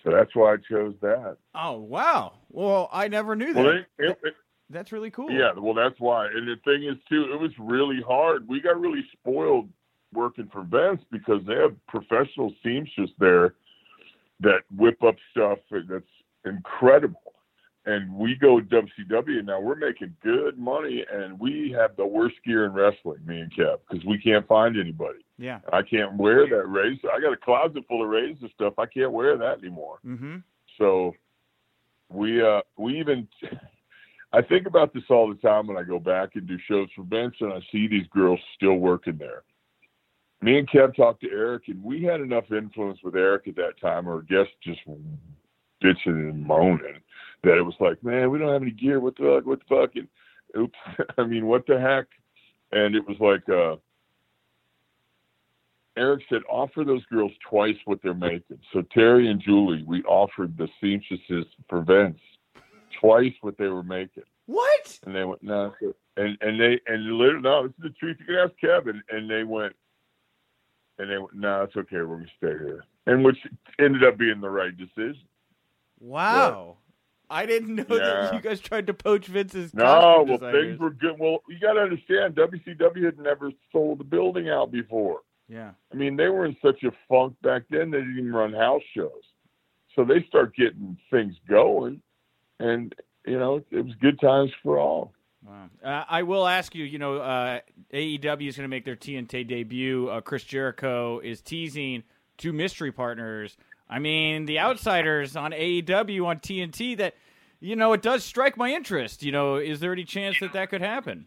So that's why I chose that. Oh wow! Well, I never knew that. Well, it, it, it, That's really cool. Yeah, well, that's why. And the thing is, too, it was really hard. We got really spoiled working for Vince because they have professional seamstress there that whip up stuff that's incredible. And we go WCW now. We're making good money, and we have the worst gear in wrestling, me and Kev, because we can't find anybody. Yeah. I can't wear that razor. I got a closet full of razor stuff. I can't wear that anymore. Mm-hmm. So we uh we even (laughs) I think about this all the time when I go back and do shows for Vince and I see these girls still working there. me and Kev talked to Eric, and we had enough influence with Eric at that time, or guests just bitching and moaning that it was like, man, we don't have any gear. What the fuck? What the fuck? And oops, (laughs) I mean, what the heck? And it was like, uh, Eric said, offer those girls twice what they're making. So Terry and Julie, we offered the seamstresses for Vince twice what they were making. What? And they went, no. And and they and literally, no, this is the truth. You can ask Kevin. And they went, and they went, no, it's okay. We're gonna stay here. And which ended up being the right decision. Wow. I didn't know Yeah. that you guys tried to poach Vince's No, well, designers. things were good. Well, you got to understand, WCW had never sold the building out before. Yeah. I mean, they were in such a funk back then. They didn't even run house shows, so they start getting things going, and you know, it was good times for all. Wow. Uh, I will ask you. You know, uh, AEW is going to make their TNT debut. Uh, Chris Jericho is teasing two mystery partners. I mean, the outsiders on AEW on TNT. That you know, it does strike my interest. You know, is there any chance that that could happen?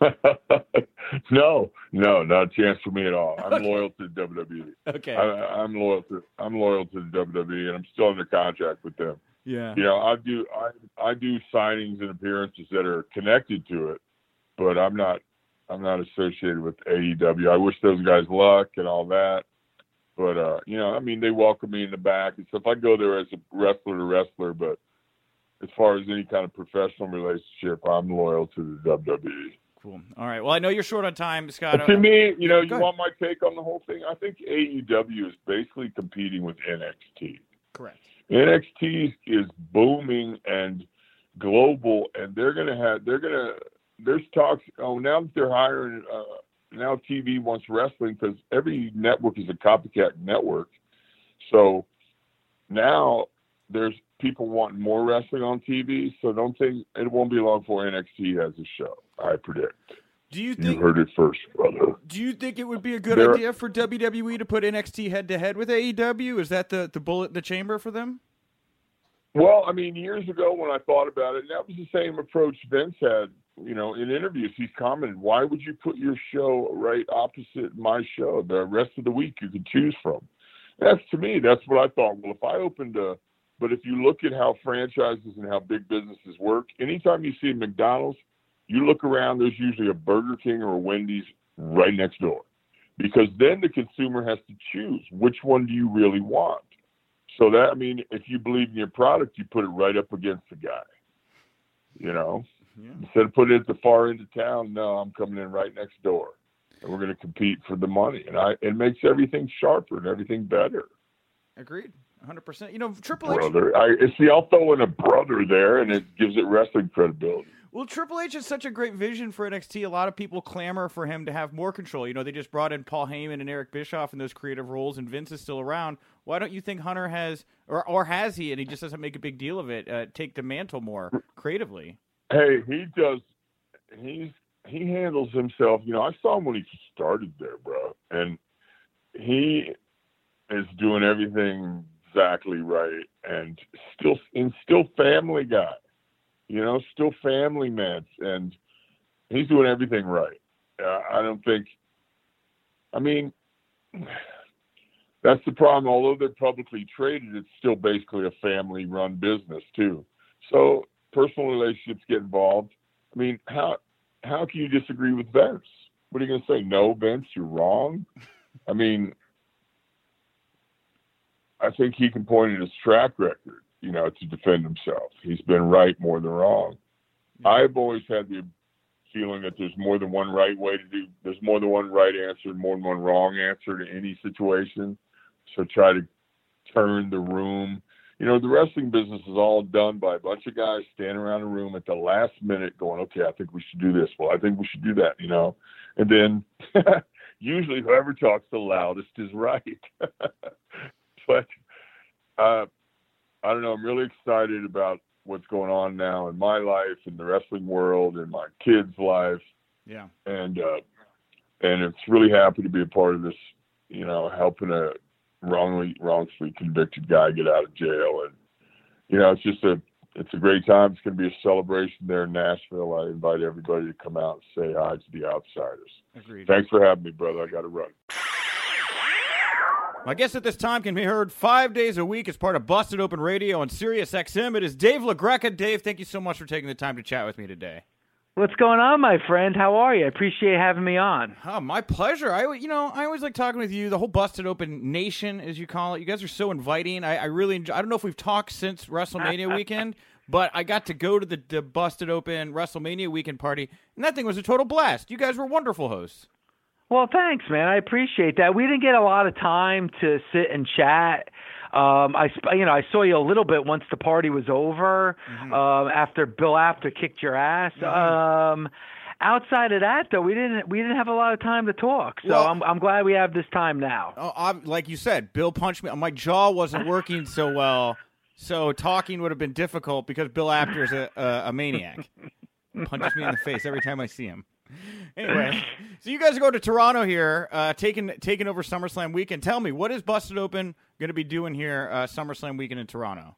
(laughs) no, no, not a chance for me at all. I'm loyal to the WWE. Okay. I, I'm loyal to I'm loyal to the WWE, and I'm still under contract with them. yeah. You know, I do I I do signings and appearances that are connected to it, but I'm not I'm not associated with AEW. I wish those guys luck and all that. But uh, you know, I mean they welcome me in the back and stuff. I go there as a wrestler to wrestler, but as far as any kind of professional relationship, I'm loyal to the WWE. Cool. All right. Well, I know you're short on time, Scott. But to me, you know, you want my take on the whole thing? I think AEW is basically competing with NXT. Correct. NXT is booming and global, and they're gonna have they're gonna there's talks. Oh, now that they're hiring, uh, now TV wants wrestling because every network is a copycat network. So now there's people wanting more wrestling on TV. So don't think it won't be long before NXT has a show. I predict. Do you You think? heard it first, brother. Do you think it would be a good There- idea for WWE to put NXT head to head with AEW? Is that the, the bullet in the chamber for them? Well, I mean, years ago when I thought about it, and that was the same approach Vince had. You know, in interviews, he's commented, "Why would you put your show right opposite my show? The rest of the week you could choose from." That's to me. That's what I thought. Well, if I opened a, but if you look at how franchises and how big businesses work, anytime you see McDonald's, you look around. There's usually a Burger King or a Wendy's right next door, because then the consumer has to choose which one do you really want. So that I mean, if you believe in your product, you put it right up against the guy. You know, Yeah. instead of putting it at the far end of town, no, I'm coming in right next door, and we're going to compete for the money. And I, it makes everything sharper and everything better, Agreed. 100%. You know, Triple H. brother. I see. I'll throw in a brother there, and it gives it wrestling credibility. Well, Triple H is such a great vision for NXT. A lot of people clamor for him to have more control. You know, they just brought in Paul Heyman and Eric Bischoff in those creative roles, and Vince is still around. Why don't you think Hunter has, or or has he, and he just doesn't make a big deal of it, uh, take the mantle more creatively? Hey, he does. He's he handles himself. You know, I saw him when he started there, bro, and he is doing everything exactly right, and still and still family guy. You know, still family man, and he's doing everything right. Uh, I don't think. I mean, that's the problem. Although they're publicly traded, it's still basically a family-run business too. So personal relationships get involved. I mean, how how can you disagree with Vince? What are you going to say? No, Vince, you're wrong. I mean, I think he can point at his track record, you know, to defend himself. He's been right more than wrong. I've always had the feeling that there's more than one right way to do. There's more than one right answer, and more than one wrong answer to any situation. So try to turn the room. You know, the wrestling business is all done by a bunch of guys standing around a room at the last minute going, okay, I think we should do this. Well, I think we should do that, you know. And then (laughs) usually whoever talks the loudest is right. (laughs) but uh, I don't know. I'm really excited about what's going on now in my life, in the wrestling world, in my kids' life Yeah. and uh, and it's really happy to be a part of this. You know, helping a wrongly wrongfully convicted guy get out of jail, and you know, it's just a it's a great time. It's going to be a celebration there in Nashville. I invite everybody to come out and say hi to the outsiders. Agreed. Thanks for having me, brother. I got to run. My guest at this time can be heard five days a week as part of Busted Open Radio on Sirius XM. It is Dave LaGreca. Dave, thank you so much for taking the time to chat with me today. What's going on, my friend? How are you? I appreciate having me on. Oh, my pleasure. I, you know, I always like talking with you. The whole Busted Open Nation, as you call it. You guys are so inviting. I, I really, enjoy, I don't know if we've talked since WrestleMania (laughs) weekend, but I got to go to the, the Busted Open WrestleMania weekend party, and that thing was a total blast. You guys were wonderful hosts. Well, thanks, man. I appreciate that. We didn't get a lot of time to sit and chat. Um, I, you know, I saw you a little bit once the party was over. Mm-hmm. Uh, after Bill Apter kicked your ass. Mm-hmm. Um, outside of that, though, we didn't we didn't have a lot of time to talk. So well, I'm I'm glad we have this time now. Oh, I'm, like you said, Bill punched me. My jaw wasn't working so well, so talking would have been difficult because Bill Apter is a, a, a maniac. Punches me in the face every time I see him. (laughs) anyway, so you guys go to Toronto here, uh, taking taking over SummerSlam weekend. Tell me, what is Busted Open going to be doing here, uh, SummerSlam weekend in Toronto?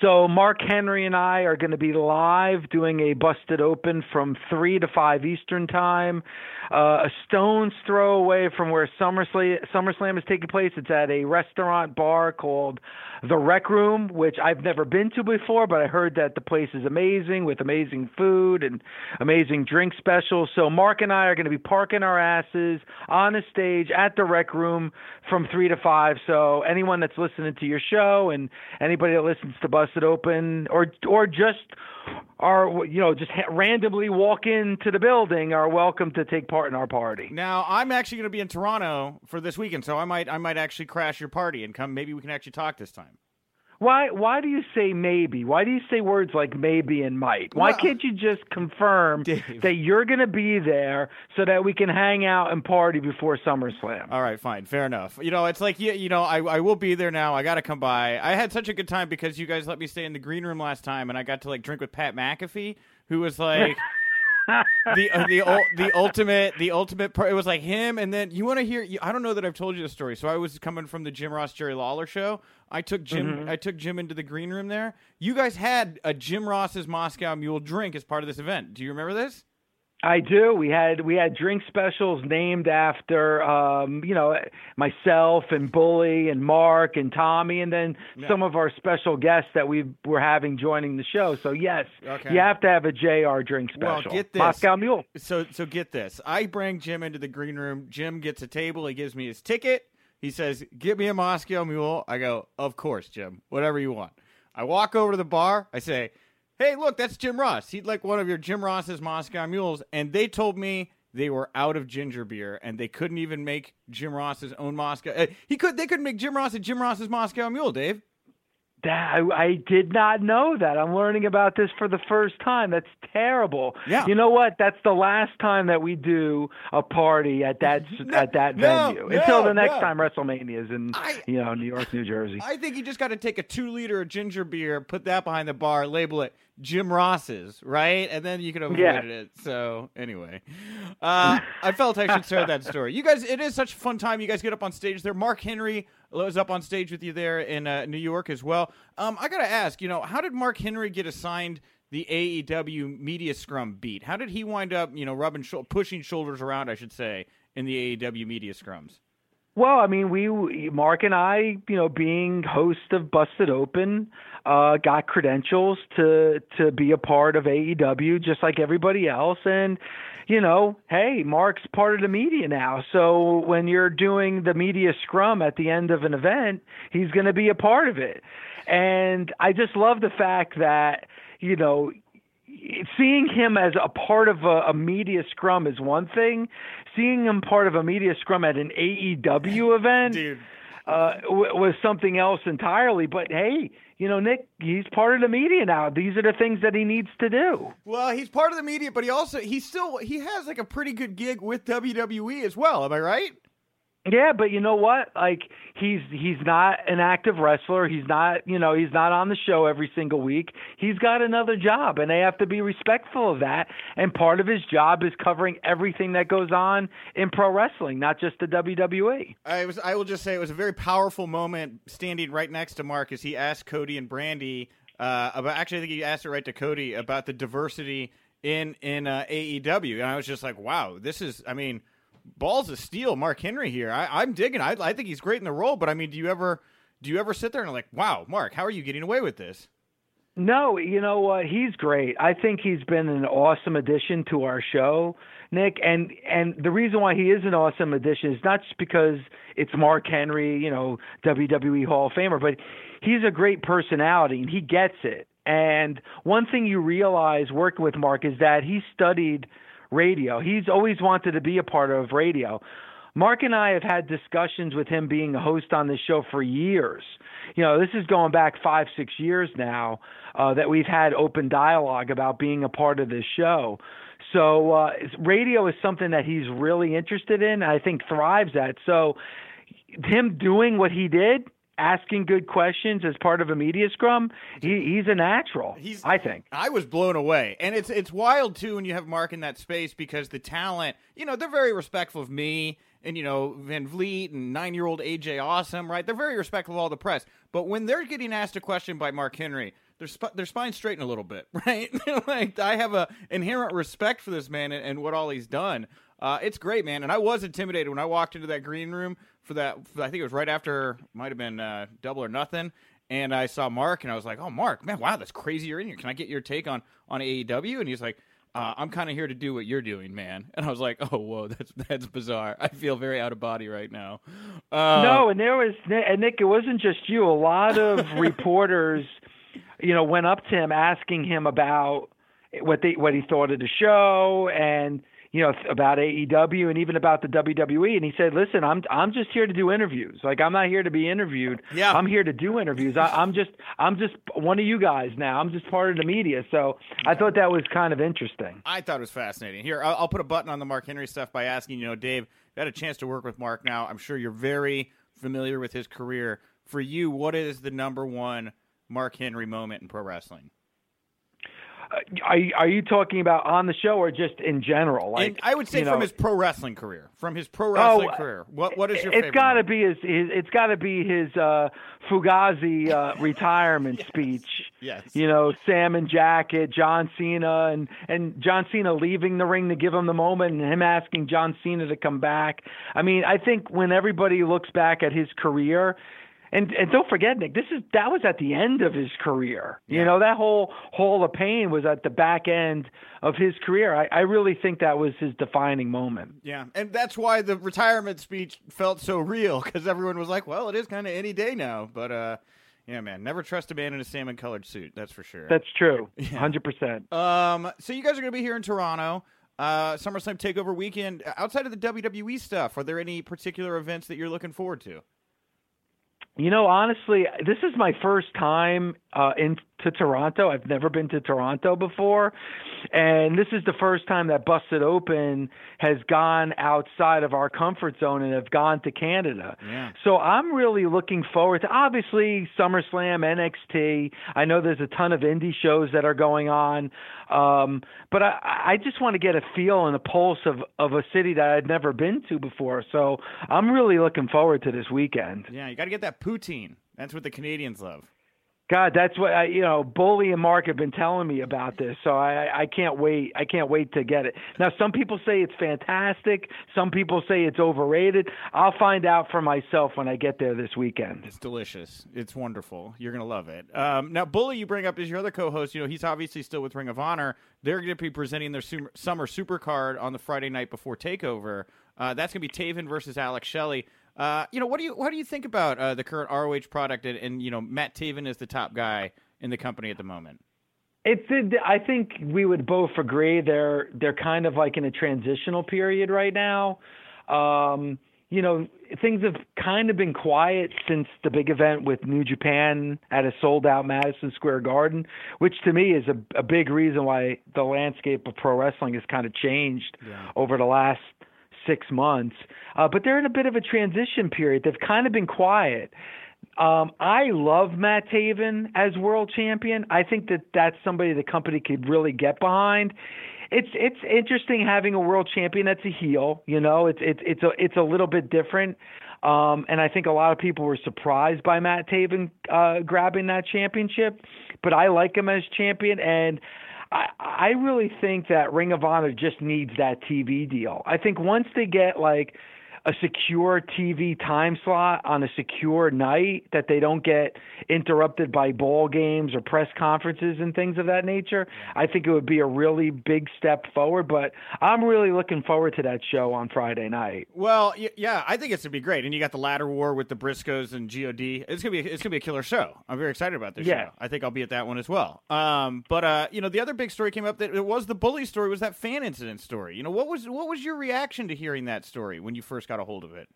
So Mark Henry and I are going to be live doing a busted open from three to five Eastern time, uh, a stone's throw away from where SummerSlam, SummerSlam is taking place. It's at a restaurant bar called the Rec Room, which I've never been to before, but I heard that the place is amazing with amazing food and amazing drink specials. So Mark and I are going to be parking our asses on a stage at the Rec Room from three to five. So anyone that's listening to your show and anybody that listens to Busted Open or or just are you know just randomly walk into the building are welcome to take part in our party. Now I'm actually going to be in Toronto for this weekend, so I might I might actually crash your party and come. Maybe we can actually talk this time. Why why do you say maybe? Why do you say words like maybe and might? Why well, can't you just confirm Dave. that you're going to be there so that we can hang out and party before SummerSlam? All right, fine, fair enough. You know, it's like you, you know, I I will be there now. I got to come by. I had such a good time because you guys let me stay in the green room last time, and I got to like drink with Pat McAfee, who was like. (laughs) (laughs) the uh, the the ultimate the ultimate part. It was like him, and then you want to hear. I don't know that I've told you the story. So I was coming from the Jim Ross Jerry Lawler show. I took Jim. Mm-hmm. I took Jim into the green room there. You guys had a Jim Ross's Moscow Mule drink as part of this event. Do you remember this? I do. We had we had drink specials named after um, you know myself and Bully and Mark and Tommy, and then yeah. some of our special guests that we were having joining the show. So yes, okay. you have to have a JR drink special. Well, get this. Moscow Mule. So so get this. I bring Jim into the green room. Jim gets a table. He gives me his ticket. He says, "Get me a Moscow Mule." I go, "Of course, Jim. Whatever you want." I walk over to the bar. I say hey, look, that's Jim Ross. He'd like one of your Jim Ross's Moscow Mules. And they told me they were out of ginger beer and they couldn't even make Jim Ross's own Moscow. Uh, he could. They couldn't make Jim Ross a Jim Ross's Moscow Mule, Dave. That, I, I did not know that. I'm learning about this for the first time. That's terrible. Yeah. You know what? That's the last time that we do a party at that no, at that venue. No, Until the next time WrestleMania is in I, you know New York, New Jersey. I think you just got to take a two liter of ginger beer, put that behind the bar, label it Jim Ross's, right? And then you can avoid yeah. it. So anyway, uh, I felt I should share that story. You guys, it is such a fun time. You guys get up on stage there. Mark Henry was up on stage with you there in uh, New York as well. Um, I got to ask, you know, how did Mark Henry get assigned the AEW media scrum beat? How did he wind up, you know, rubbing, sh- pushing shoulders around, I should say, in the AEW media scrums? Well, I mean, we Mark and I, you know, being host of Busted Open, uh, got credentials to to be a part of AEW just like everybody else, and you know, hey, Mark's part of the media now. So when you're doing the media scrum at the end of an event, he's going to be a part of it. And I just love the fact that you know seeing him as a part of a, a, media scrum is one thing. Seeing him part of a media scrum at an AEW event uh, w- was something else entirely. But hey, you know, Nick, he's part of the media now. These are the things that he needs to do. Well, he's part of the media, but he also he still he has like a pretty good gig with WWE as well. Am I right? Yeah, but you know what? Like he's he's not an active wrestler. He's not, you know, he's not on the show every single week. He's got another job and they have to be respectful of that. And part of his job is covering everything that goes on in pro wrestling, not just the WWE. I was I will just say it was a very powerful moment standing right next to Mark as he asked Cody and Brandi uh, about. Actually, I think he asked it right to Cody about the diversity in in uh, AEW, and I was just like, wow, this is. I mean, balls of steel, Mark Henry here. I, am digging. I, I think he's great in the role, but I mean, do you ever do you ever sit there and like, wow, Mark, how are you getting away with this? No, you know what? He's great. I think he's been an awesome addition to our show, Nick. And and the reason why he is an awesome addition is not just because it's Mark Henry, you know, WWE Hall of Famer, but he's a great personality and he gets it. And one thing you realize working with Mark is that he studied radio. He's always wanted to be a part of radio. Mark and I have had discussions with him being a host on this show for years. You know, this is going back five, six years now uh, that we've had open dialogue about being a part of this show. So uh, radio is something that he's really interested in. I think thrives at. So him doing what he did asking good questions as part of a media scrum, he, he's a natural. He's, I think. I was blown away, and it's it's wild too when you have Mark in that space because the talent, you know, they're very respectful of me and you know Van Vliet and nine year old AJ Awesome, right? They're very respectful of all the press, but when they're getting asked a question by Mark Henry, their sp- their spine straighten a little bit, (laughs) right? (laughs) like I have a inherent respect for this man and, and what all he's done. Uh, it's great, man. And I was intimidated when I walked into that green room for that. For, I think it was right after, might have been uh, double or nothing. And I saw Mark, and I was like, "Oh, Mark, man, wow, that's crazy. You're in here. Can I get your take on on AEW?" And he's like, uh, I'm kind of here to do what you're doing, man. (laughs) And I was like, oh, whoa, that's that's bizarre. I feel very out of body right now. Uh, no, and there was, and Nick, it wasn't just you. A lot of (laughs) reporters, you know, went up to him asking him about what they what he thought of the show and you know about AEW and even about the WWE and he said listen I'm I'm just here to do interviews. Like I'm not here to be interviewed. Yeah. I'm here to do interviews. I, I'm just I'm just one of you guys now. I'm just part of the media. So I thought that was kind of interesting. I thought it was fascinating. Here I'll, I'll put a button on the Mark Henry stuff by asking you know Dave you had a chance to work with Mark now. I'm sure you're very familiar with his career. For you what is the number one Mark Henry moment in pro wrestling are you, are you talking about on the show or just in general? Like and I would say from know, his pro wrestling career, from his pro wrestling oh, career. What what is your? It's got to be his, his, It's got to be his uh, Fugazi uh, (laughs) retirement yes. speech. Yes. You know, salmon jacket, John Cena, and and John Cena leaving the ring to give him the moment, and him asking John Cena to come back. I mean, I think when everybody looks back at his career and and don't forget, Nick, this is that was at the end of his career. Yeah. You know, that whole Hall of Pain was at the back end of his career. I, I really think that was his defining moment. Yeah, and that's why the retirement speech felt so real because everyone was like, "Well, it is kind of any day now." But uh, yeah, man, never trust a man in a salmon colored suit. That's for sure. That's true. (laughs) Hundred yeah. percent. Um, so you guys are going to be here in Toronto. Uh, SummerSlam Takeover weekend. Outside of the WWE stuff, are there any particular events that you're looking forward to? You know, honestly, this is my first time uh, into Toronto. I've never been to Toronto before, and this is the first time that Busted Open has gone outside of our comfort zone and have gone to Canada. Yeah. So I'm really looking forward to obviously SummerSlam, NXT. I know there's a ton of indie shows that are going on, um, but I, I just want to get a feel and a pulse of of a city that I'd never been to before. So I'm really looking forward to this weekend. Yeah, you got to get that poutine. That's what the Canadians love. God, that's what I, you know. Bully and Mark have been telling me about this, so I, I can't wait. I can't wait to get it. Now, some people say it's fantastic. Some people say it's overrated. I'll find out for myself when I get there this weekend. It's delicious. It's wonderful. You're gonna love it. Um, now, Bully, you bring up is your other co-host. You know, he's obviously still with Ring of Honor. They're going to be presenting their summer super card on the Friday night before Takeover. Uh, that's going to be Taven versus Alex Shelley. Uh, you know, what do you what do you think about uh, the current ROH product and, and, you know Matt Taven is the top guy in the company at the moment? It's I think we would both agree they're they're kind of like in a transitional period right now. Um, you know, things have kind of been quiet since the big event with New Japan at a sold out Madison Square Garden, which to me is a, a big reason why the landscape of pro wrestling has kind of changed yeah. over the last six months. Uh, but they're in a bit of a transition period. They've kind of been quiet. Um, I love Matt Taven as world champion. I think that that's somebody the company could really get behind. it's it's interesting having a world champion that's a heel. You know, it's it's it's a it's a little bit different. Um, and I think a lot of people were surprised by Matt Taven uh, grabbing that championship, but I like him as champion, and I, I really think that Ring of Honor just needs that TV deal. I think once they get like a secure TV time slot on a secure night that they don't get interrupted by ball games or press conferences and things of that nature, I think it would be a really big step forward. But I'm really looking forward to that show on Friday night. Well, yeah, I think it's gonna be great. And you got the ladder war with the Briscoes and God. It's gonna be it's gonna be a killer show. I'm very excited about this yeah. show. I think I'll be at that one as well. Um, but uh, you know, the other big story came up that it was the bully story. Was that fan incident story? You know, what was what was your reaction to hearing that story when you first got got a hold of it?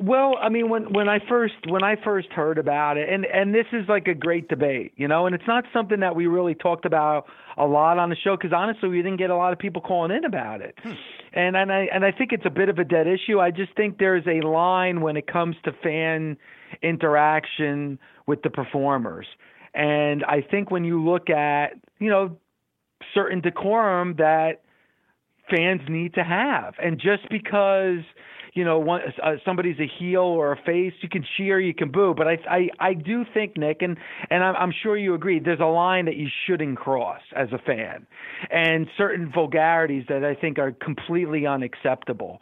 Well, I mean, when when I first when I first heard about it, and and this is like a great debate, you know, and it's not something that we really talked about a lot on the show because honestly, we didn't get a lot of people calling in about it, hmm. and and I and I think it's a bit of a dead issue. I just think there's a line when it comes to fan interaction with the performers, and I think when you look at you know certain decorum that fans need to have, and just because you know, one, uh, somebody's a heel or a face, you can cheer, you can boo. But I, I, I do think, Nick, and and I'm, I'm sure you agree, there's a line that you shouldn't cross as a fan, and certain vulgarities that I think are completely unacceptable.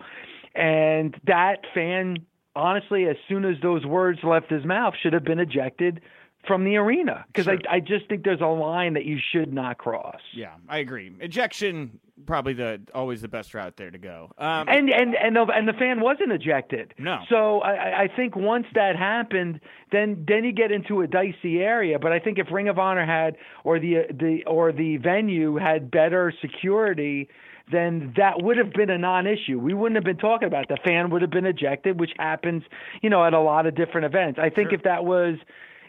And that fan, honestly, as soon as those words left his mouth, should have been ejected from the arena because sure. I, I just think there's a line that you should not cross. Yeah, I agree. Ejection probably the always the best route there to go. Um, and and and the, and the fan wasn't ejected. No. So I, I think once that happened, then then you get into a dicey area. But I think if Ring of Honor had or the the or the venue had better security then that would have been a non-issue. We wouldn't have been talking about it. the fan would have been ejected, which happens, you know, at a lot of different events. I think sure. if that was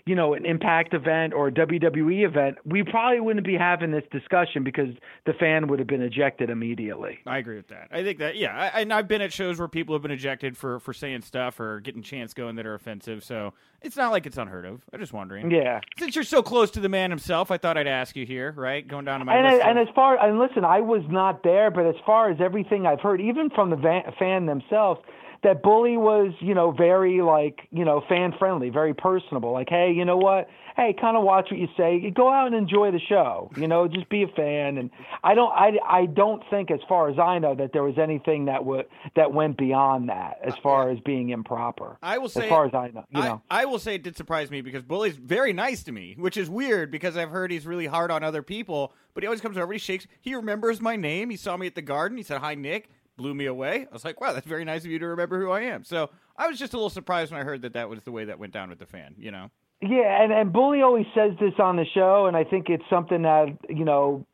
you know, an Impact event or a WWE event, we probably wouldn't be having this discussion because the fan would have been ejected immediately. I agree with that. I think that, yeah, I, and I've been at shows where people have been ejected for for saying stuff or getting chants going that are offensive. So it's not like it's unheard of. I'm just wondering. Yeah. Since you're so close to the man himself, I thought I'd ask you here, right? Going down to my and, list. and as far and listen, I was not there, but as far as everything I've heard, even from the van, fan themselves that Bully was, you know, very like, you know, fan friendly, very personable. Like, hey, you know what? Hey, kind of watch what you say. Go out and enjoy the show. You know, just be a fan. And I don't, I, I don't think, as far as I know, that there was anything that would that went beyond that, as far as being improper. I will say, as far as I know, you I, know, I will say it did surprise me because Bully's very nice to me, which is weird because I've heard he's really hard on other people. But he always comes over, he shakes, he remembers my name. He saw me at the Garden. He said, "Hi, Nick." Blew me away. I was like, wow, that's very nice of you to remember who I am. So I was just a little surprised when I heard that that was the way that went down with the fan, you know? Yeah, and, and Bully always says this on the show, and I think it's something that, you know,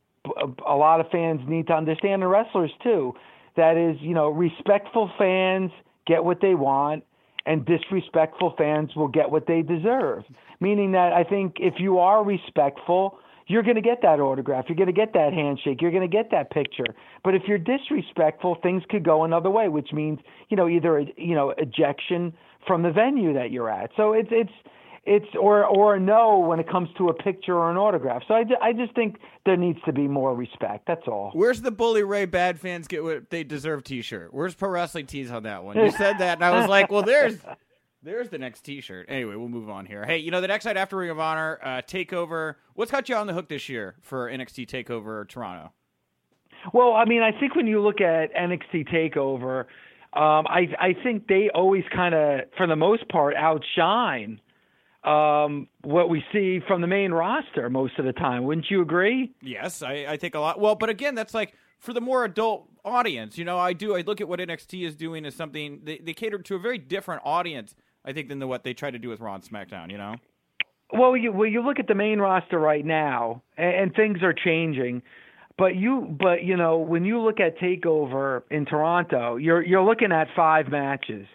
a lot of fans need to understand, and wrestlers too. That is, you know, respectful fans get what they want, and disrespectful fans will get what they deserve. Meaning that I think if you are respectful, you're going to get that autograph. You're going to get that handshake. You're going to get that picture. But if you're disrespectful, things could go another way, which means you know either you know ejection from the venue that you're at. So it's it's it's or or a no when it comes to a picture or an autograph. So I, I just think there needs to be more respect. That's all. Where's the Bully Ray bad fans get what they deserve T-shirt? Where's pro wrestling tees on that one? You said that, and I was like, well, there's there's the next T-shirt. Anyway, we'll move on here. Hey, you know the next night after Ring of Honor uh, Takeover. What's got you on the hook this year for NXT Takeover Toronto? Well, I mean, I think when you look at NXT Takeover, um, I I think they always kind of, for the most part, outshine um, what we see from the main roster most of the time. Wouldn't you agree? Yes, I, I think a lot. Well, but again, that's like for the more adult audience. You know, I do. I look at what NXT is doing as something they, they cater to a very different audience I think, than the, what they try to do with Raw and SmackDown. You know. Well, you well you look at the main roster right now, and, and things are changing. But you, but you know, when you look at Takeover in Toronto, you're you're looking at five matches,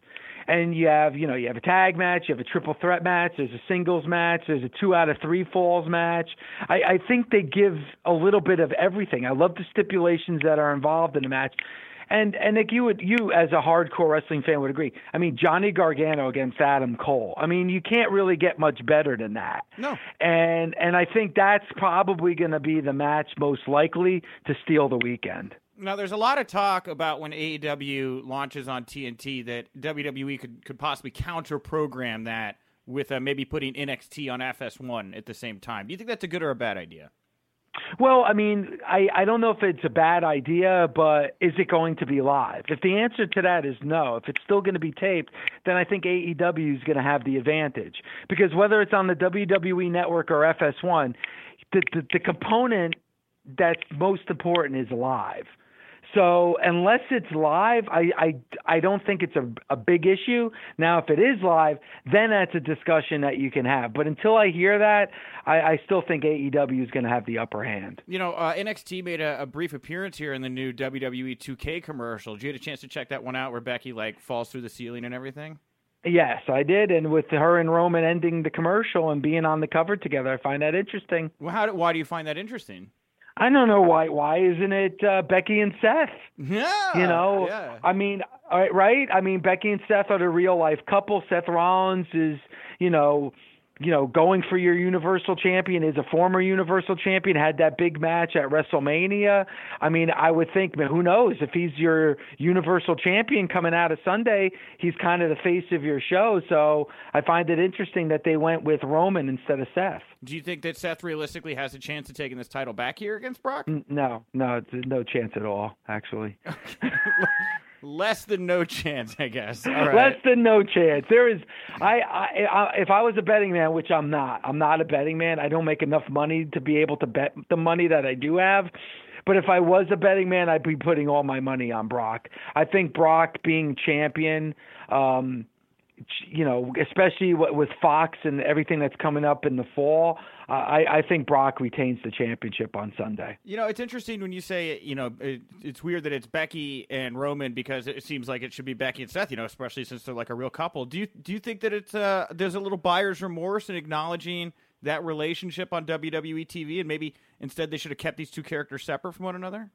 and you have you know you have a tag match, you have a triple threat match, there's a singles match, there's a two out of three falls match. I, I think they give a little bit of everything. I love the stipulations that are involved in the match, And and Nick, you would you as a hardcore wrestling fan would agree. I mean, Johnny Gargano against Adam Cole. I mean, you can't really get much better than that. No. And and I think that's probably going to be the match most likely to steal the weekend. Now, there's a lot of talk about when AEW launches on TNT that WWE could, could possibly counter program that with uh, maybe putting NXT on FS1 at the same time. Do you think that's a good or a bad idea? Well, I mean, I, I don't know if it's a bad idea, but is it going to be live? If the answer to that is no, if it's still going to be taped, then I think AEW is going to have the advantage. Because whether it's on the WWE network or FS1, the, the, the component that's most important is live. So unless it's live, I, I, I don't think it's a, a big issue. Now, if it is live, then that's a discussion that you can have. But until I hear that, I, I still think AEW is going to have the upper hand. You know, uh, NXT made a, a, brief appearance here in the new WWE 2K commercial. Did you get a chance to check that one out where Becky like falls through the ceiling and everything? Yes, I did, and with her and Roman ending the commercial and being on the cover together, I find that interesting. Well, how? Do, why do you find that interesting? I don't know why. Why isn't it uh, Becky and Seth? Yeah, you know. Yeah. I mean, right? I mean, Becky and Seth are the real life couple. Seth Rollins is, you know, you know, going for your Universal Champion is a former Universal Champion, had that big match at WrestleMania. I mean, I would think, who knows, if he's your Universal Champion coming out of Sunday, he's kind of the face of your show. So I find it interesting that they went with Roman instead of Seth. Do you think that Seth realistically has a chance of taking this title back here against Brock? No, no, no chance at all, actually. (laughs) (laughs) Less than no chance, I guess. Less than no chance. There is, I, I, I, if I was a betting man, which I'm not, I'm not a betting man. I don't make enough money to be able to bet the money that I do have. But if I was a betting man, I'd be putting all my money on Brock. I think Brock being champion, um, you know, especially with Fox and everything that's coming up in the fall, I, I think Brock retains the championship on Sunday. You know, it's interesting when you say, you know, it, it's weird that it's Becky and Roman because it seems like it should be Becky and Seth. You know, especially since they're like a real couple. Do you do you think that it's uh, there's a little buyer's remorse in acknowledging that relationship on WWE TV, and maybe instead they should have kept these two characters separate from one another?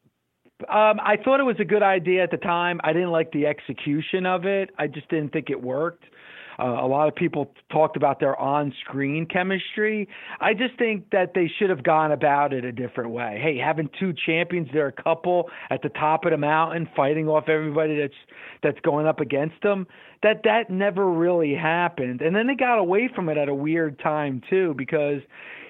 Um, I thought it was a good idea at the time. I didn't like the execution of it. I just didn't think it worked. Uh, a lot of people talked about their on-screen chemistry. I just think that they should have gone about it a different way. Hey, having two champions, they're a couple at the top of the mountain fighting off everybody that's that's going up against them. That that never really happened. And then they got away from it at a weird time too because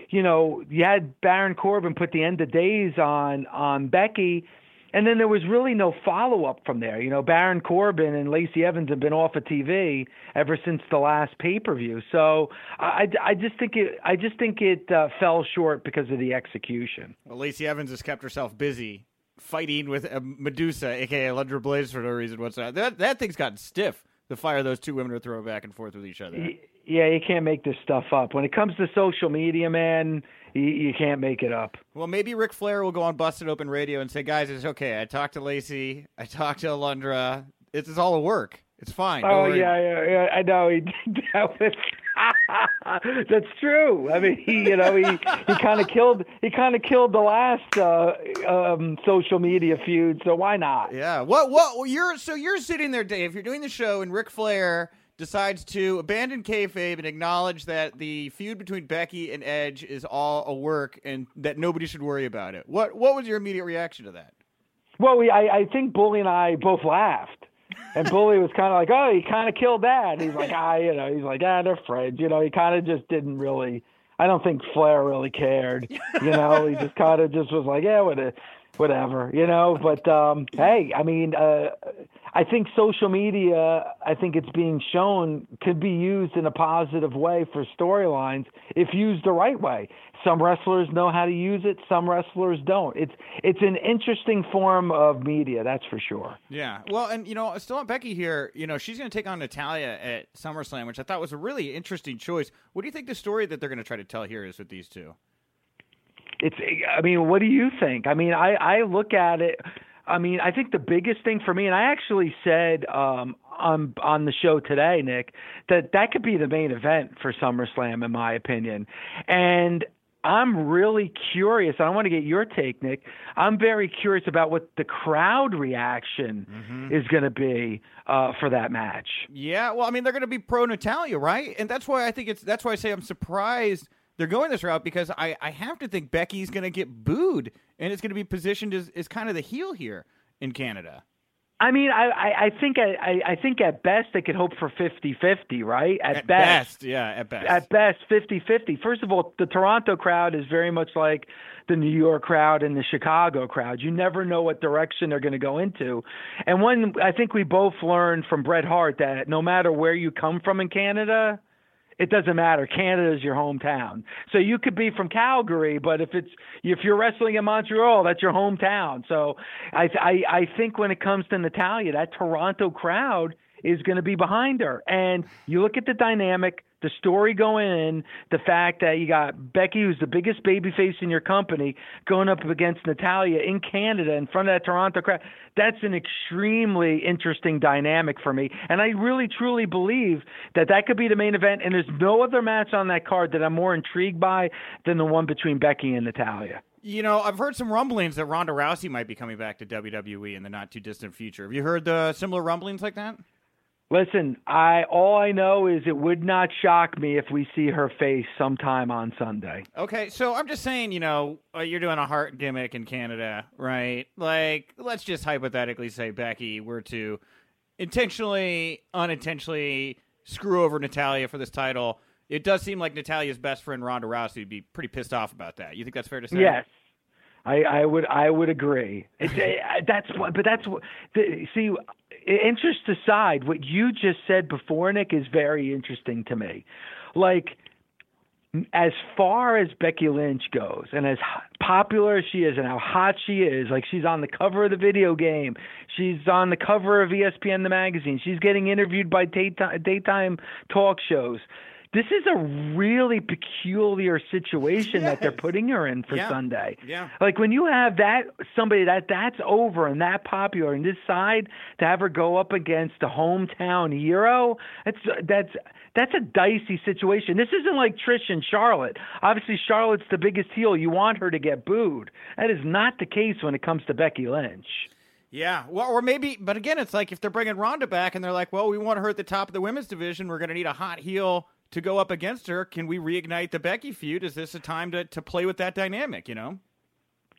you know, you had Baron Corbin put the end of days on on Becky and then there was really no follow up from there. You know, Baron Corbin and Lacey Evans have been off of TV ever since the last pay per view. So I, I just think it I just think it uh, fell short because of the execution. Well, Lacey Evans has kept herself busy fighting with uh, Medusa, aka Alundra Blaze, for no reason whatsoever. That that thing's gotten stiff. The fire those two women are throwing back and forth with each other. Yeah, you can't make this stuff up. When it comes to social media, man, you, you can't make it up. Well, maybe Ric Flair will go on Busted Open Radio and say, "Guys, it's okay. I talked to Lacey. I talked to Alundra. It's, it's all a work. It's fine." oh yeah, yeah, yeah, I know. He (laughs) that was. (laughs) That's true. I mean, he, you know, he he kind of killed he kind of killed the last uh, um, social media feud. So why not? Yeah. What? What? You're so you're sitting there, Dave. If you're doing the show, and Ric Flair decides to abandon kayfabe and acknowledge that the feud between Becky and Edge is all a work and that nobody should worry about it. What What was your immediate reaction to that? Well, we I, I think Bully and I both laughed. And Bully was kind of like, "Oh, he kind of killed that." he's like, "Ah, you know," he's like, "Ah, they're friends." You know, he kind of just didn't really. I don't think Flair really cared. You know, he just kind of just was like, "Yeah, whatever." whatever, you know. But um, hey, I mean, uh, I think social media, I think it's being shown, could be used in a positive way for storylines if used the right way. Some wrestlers know how to use it, some wrestlers don't. It's it's an interesting form of media, that's for sure. Yeah. Well, and you know, still on Becky here, you know, she's going to take on Natalya at SummerSlam, which I thought was a really interesting choice. What do you think the story that they're going to try to tell here is with these two? it's i mean what do you think i mean i i look at it i mean i think the biggest thing for me and i actually said um on on the show today nick that that could be the main event for SummerSlam in my opinion and I'm really curious. I want to get your take, Nick. I'm very curious about what the crowd reaction mm-hmm. is going to be uh, for that match. Yeah, well, I mean, they're going to be pro Natalya, right? And that's why I think it's that's why I say I'm surprised they're going this route because I, I have to think Becky's going to get booed and it's going to be positioned as, as kind of the heel here in Canada. I mean, I, I, I think I, I think at best they could hope for 50-50, right? At, at best, best, yeah, at best. At best, 50-50. First of all, the Toronto crowd is very much like the New York crowd and the Chicago crowd. You never know what direction they're going to go into. And one, I think we both learned from Bret Hart that no matter where you come from in Canada, it doesn't matter. Canada is your hometown. So you could be from Calgary, but if it's if you're wrestling in Montreal, that's your hometown. So I I, I think when it comes to Natalya, that Toronto crowd is going to be behind her. And you look at the dynamic the story going in, the fact that you got Becky, who's the biggest babyface in your company, going up against Natalya in Canada in front of that Toronto crowd. That's an extremely interesting dynamic for me, and I really truly believe that that could be the main event. And there's no other match on that card that I'm more intrigued by than the one between Becky and Natalya. You know, I've heard some rumblings that Ronda Rousey might be coming back to WWE in the not too distant future. Have you heard the similar rumblings like that? Listen, I all I know is it would not shock me if we see her face sometime on Sunday. Okay, so I'm just saying, you know, uh, you're doing a heart gimmick in Canada, right? Like, let's just hypothetically say Becky were to intentionally, unintentionally screw over Natalya for this title. It does seem like Natalya's best friend Ronda Rousey would be pretty pissed off about that. You think that's fair to say? Yes. I, I would I would agree. It's, that's but that's the, see interest aside, what you just said before, Nick, is very interesting to me. Like, as far as Becky Lynch goes, and as popular as she is, and how hot she is, like she's on the cover of the video game, she's on the cover of ESPN the magazine, she's getting interviewed by daytime, daytime talk shows this is a really peculiar situation yes. that they're putting her in for yeah. Sunday. Yeah. Like when you have that somebody that that's over and that popular and this side to have her go up against a hometown hero, that's that's that's a dicey situation. This isn't like Trish and Charlotte. Obviously Charlotte's the biggest heel. You want her to get booed. That is not the case when it comes to Becky Lynch. Yeah, well, or maybe, but again, it's like if they're bringing Ronda back and they're like, well, we want her at the top of the women's division, we're going to need a hot heel to go up against her. Can we reignite the Becky feud? Is this a time to, to play with that dynamic, you know?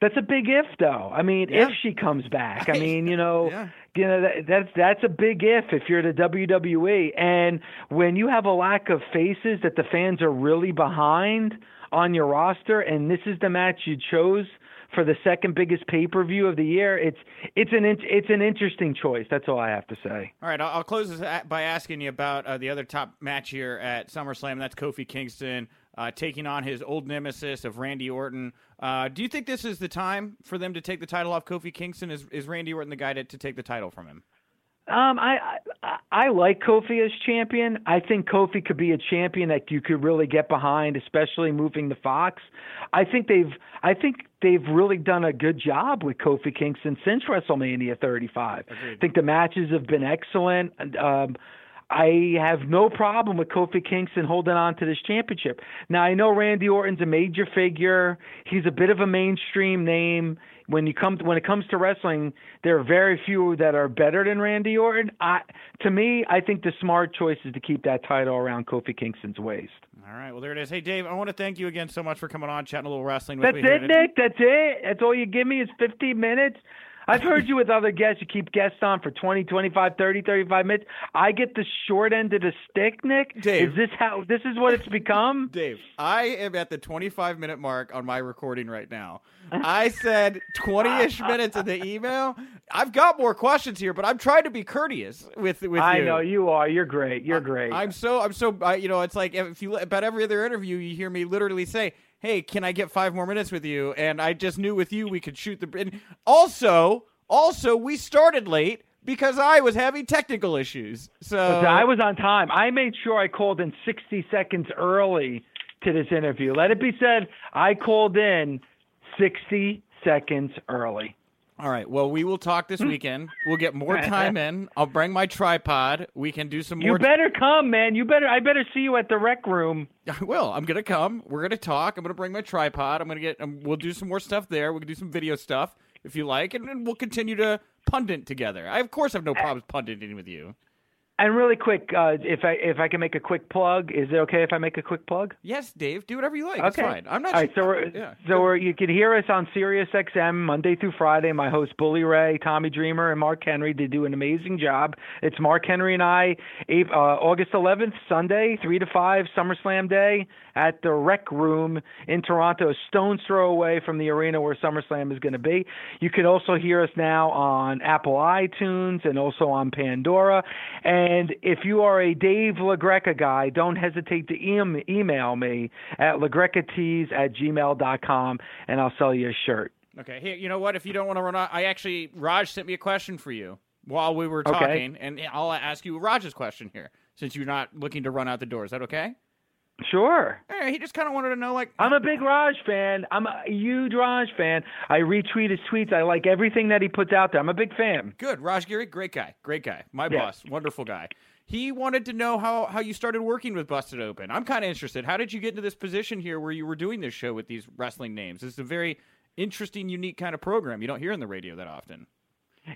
That's a big if, though. I mean, yeah. if she comes back, I mean, you know, yeah. you know that, that's that's a big if if you're the WWE, and when you have a lack of faces that the fans are really behind on your roster, and this is the match you chose for the second biggest pay per view of the year. It's it's an it's an interesting choice. That's all I have to say. All right, I'll, close this by asking you about uh, the other top match here at SummerSlam. That's Kofi Kingston uh, taking on his old nemesis of Randy Orton. Uh, do you think this is the time for them to take the title off Kofi Kingston? Is is Randy Orton the guy to, to take the title from him? Um, I, I I like Kofi as champion. I think Kofi could be a champion that you could really get behind, especially moving the Fox. I think they've I think they've really done a good job with Kofi Kingston since WrestleMania 35. Agreed. I think the matches have been excellent. Um, I have no problem with Kofi Kingston holding on to this championship. Now I know Randy Orton's a major figure. He's a bit of a mainstream name when you come to, when it comes to wrestling, there are very few that are better than Randy Orton. I, to me, I think the smart choice is to keep that title around Kofi Kingston's waist. All right, well there it is. Hey Dave, I want to thank you again so much for coming on, chatting a little wrestling with That's me. That's it, Nick. That's it. That's all you give me is 15 minutes. I've heard you with other guests. You keep guests on for 20, 25, 30, 35 minutes. I get the short end of the stick, Nick. Dave. Is this how this is what it's become? (laughs) Dave, I am at the 25 minute mark on my recording right now. I said 20ish (laughs) minutes in the email. I've got more questions here, but I'm trying to be courteous with with you. I you. know you are. You're great. You're great. I'm so I'm so you know, it's like if you about every other interview you hear me literally say, hey, can I get five more minutes with you? And I just knew with you we could shoot the. And also, also we started late because I was having technical issues. So I was on time. I made sure I called in 60 seconds early to this interview. Let it be said, I called in 60 seconds early. All right. Well, we will talk this (laughs) weekend. We'll get more (laughs) time in. I'll bring my tripod. We can do some You more. better come, man. You better. I better see you at the rec room. (laughs) I will. I'm gonna come. We're gonna talk. I'm gonna bring my tripod. I'm gonna get. Um, we'll do some more stuff there. We can do some video stuff if you like, and then we'll continue to pundit together. I of course have no problems punditing with you. And really quick, uh, if I if I can make a quick plug, is it okay if I make a quick plug? Yes, Dave. Do whatever you like. It's fine. I'm not. All right, so we're, yeah. so we're, you can hear us on Sirius XM Monday through Friday. My host Bully Ray, Tommy Dreamer, and Mark Henry. They do an amazing job. It's Mark Henry and I, uh, August 11th, Sunday, three to five, SummerSlam Day at the Rec Room in Toronto, a stone's throw away from the arena where SummerSlam is going to be. You can also hear us now on Apple iTunes and also on Pandora. And if you are a Dave LaGreca guy, don't hesitate to e- email me at lagrecatees at gmail.com and I'll sell you a shirt. Okay. Here, you know what? If you don't want to run out, I actually Raj sent me a question for you while we were Okay. talking, and I'll ask you Raj's question here since you're not looking to run out the door. Is that okay? Sure. Right, he just kind of wanted to know, like, I'm a big Raj fan. I'm a huge Raj fan. I retweet his tweets. I like everything that he puts out there. I'm a big fan. good. Raj Giri, great guy, great guy. My Yeah. boss, wonderful guy. He wanted to know how how you started working with Busted Open. I'm kind of interested. How did you get into this position here where you were doing this show with these wrestling names? This is a very interesting, unique kind of program you don't hear on the radio that often.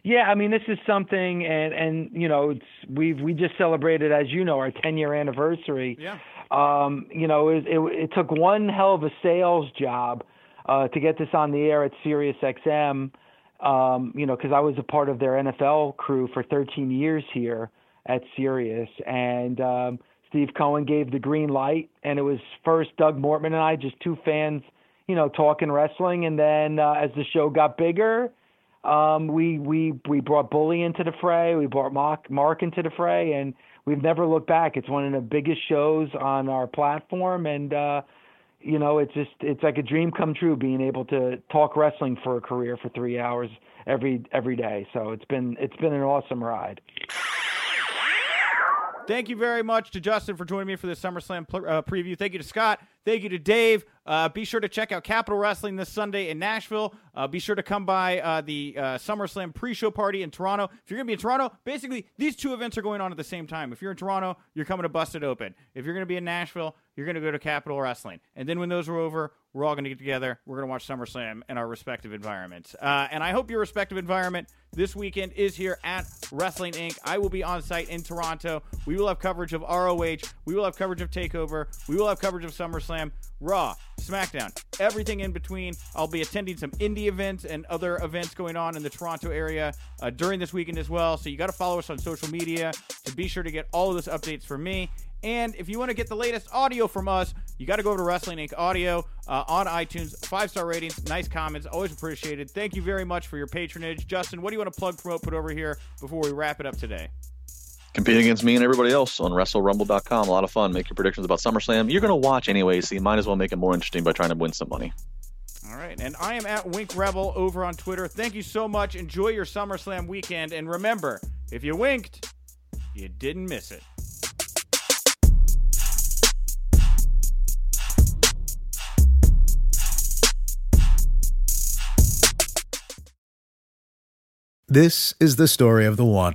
Yeah, I mean this is something, and and you know it's we've we just celebrated, as you know, our 10 year anniversary. Yeah. Um, you know, it, it it took one hell of a sales job uh, to get this on the air at Sirius XM. Um, you know, because I was a part of their NFL crew for 13 years here at Sirius, and um, Steve Cohen gave the green light, and it was first Doug Mortman and I, just two fans, you know, talking wrestling, and then uh, as the show got bigger um, we we we brought Bully into the fray. We brought Mark Mark into the fray, and we've never looked back. It's one of the biggest shows on our platform, and uh, you know, it's just it's like a dream come true being able to talk wrestling for a career for three hours every every day. So it's been it's been an awesome ride. Thank you very much to Justin for joining me for this SummerSlam pl- uh, preview. Thank you to Scott. Thank you to Dave. Uh, be sure to check out Capitol Wrestling this Sunday in Nashville. Uh, be sure to come by uh, the uh, SummerSlam pre-show party in Toronto. If you're going to be in Toronto, basically these two events are going on at the same time. If you're in Toronto, you're coming to Busted Open. If you're going to be in Nashville, you're going to go to Capitol Wrestling. And then when those are over, we're all going to get together. We're going to watch SummerSlam in our respective environments. Uh, and I hope your respective environment this weekend is here at Wrestling Inc. I will be on site in Toronto. We will have coverage of ROH. We will have coverage of TakeOver. We will have coverage of SummerSlam, Raw, SmackDown, everything in between. I'll be attending some indie events and other events going on in the Toronto area uh, during this weekend as well. So you got to follow us on social media to be sure to get all of those updates from me. And if you want to get the latest audio from us, you got to go over to Wrestling Inc. Audio uh, on iTunes. Five star ratings, nice comments, always appreciated. Thank you very much for your patronage. Justin, what do you want to plug, promote, put over here before we wrap it up today? Compete against me and everybody else on WrestleRumble.com. A lot of fun. Make your predictions about SummerSlam. You're going to watch anyway, so you might as well make it more interesting by trying to win some money. All right, and I am at Wink Rebel over on Twitter. Thank you so much. Enjoy your SummerSlam weekend, and remember, if you winked, you didn't miss it. This is the story of the one.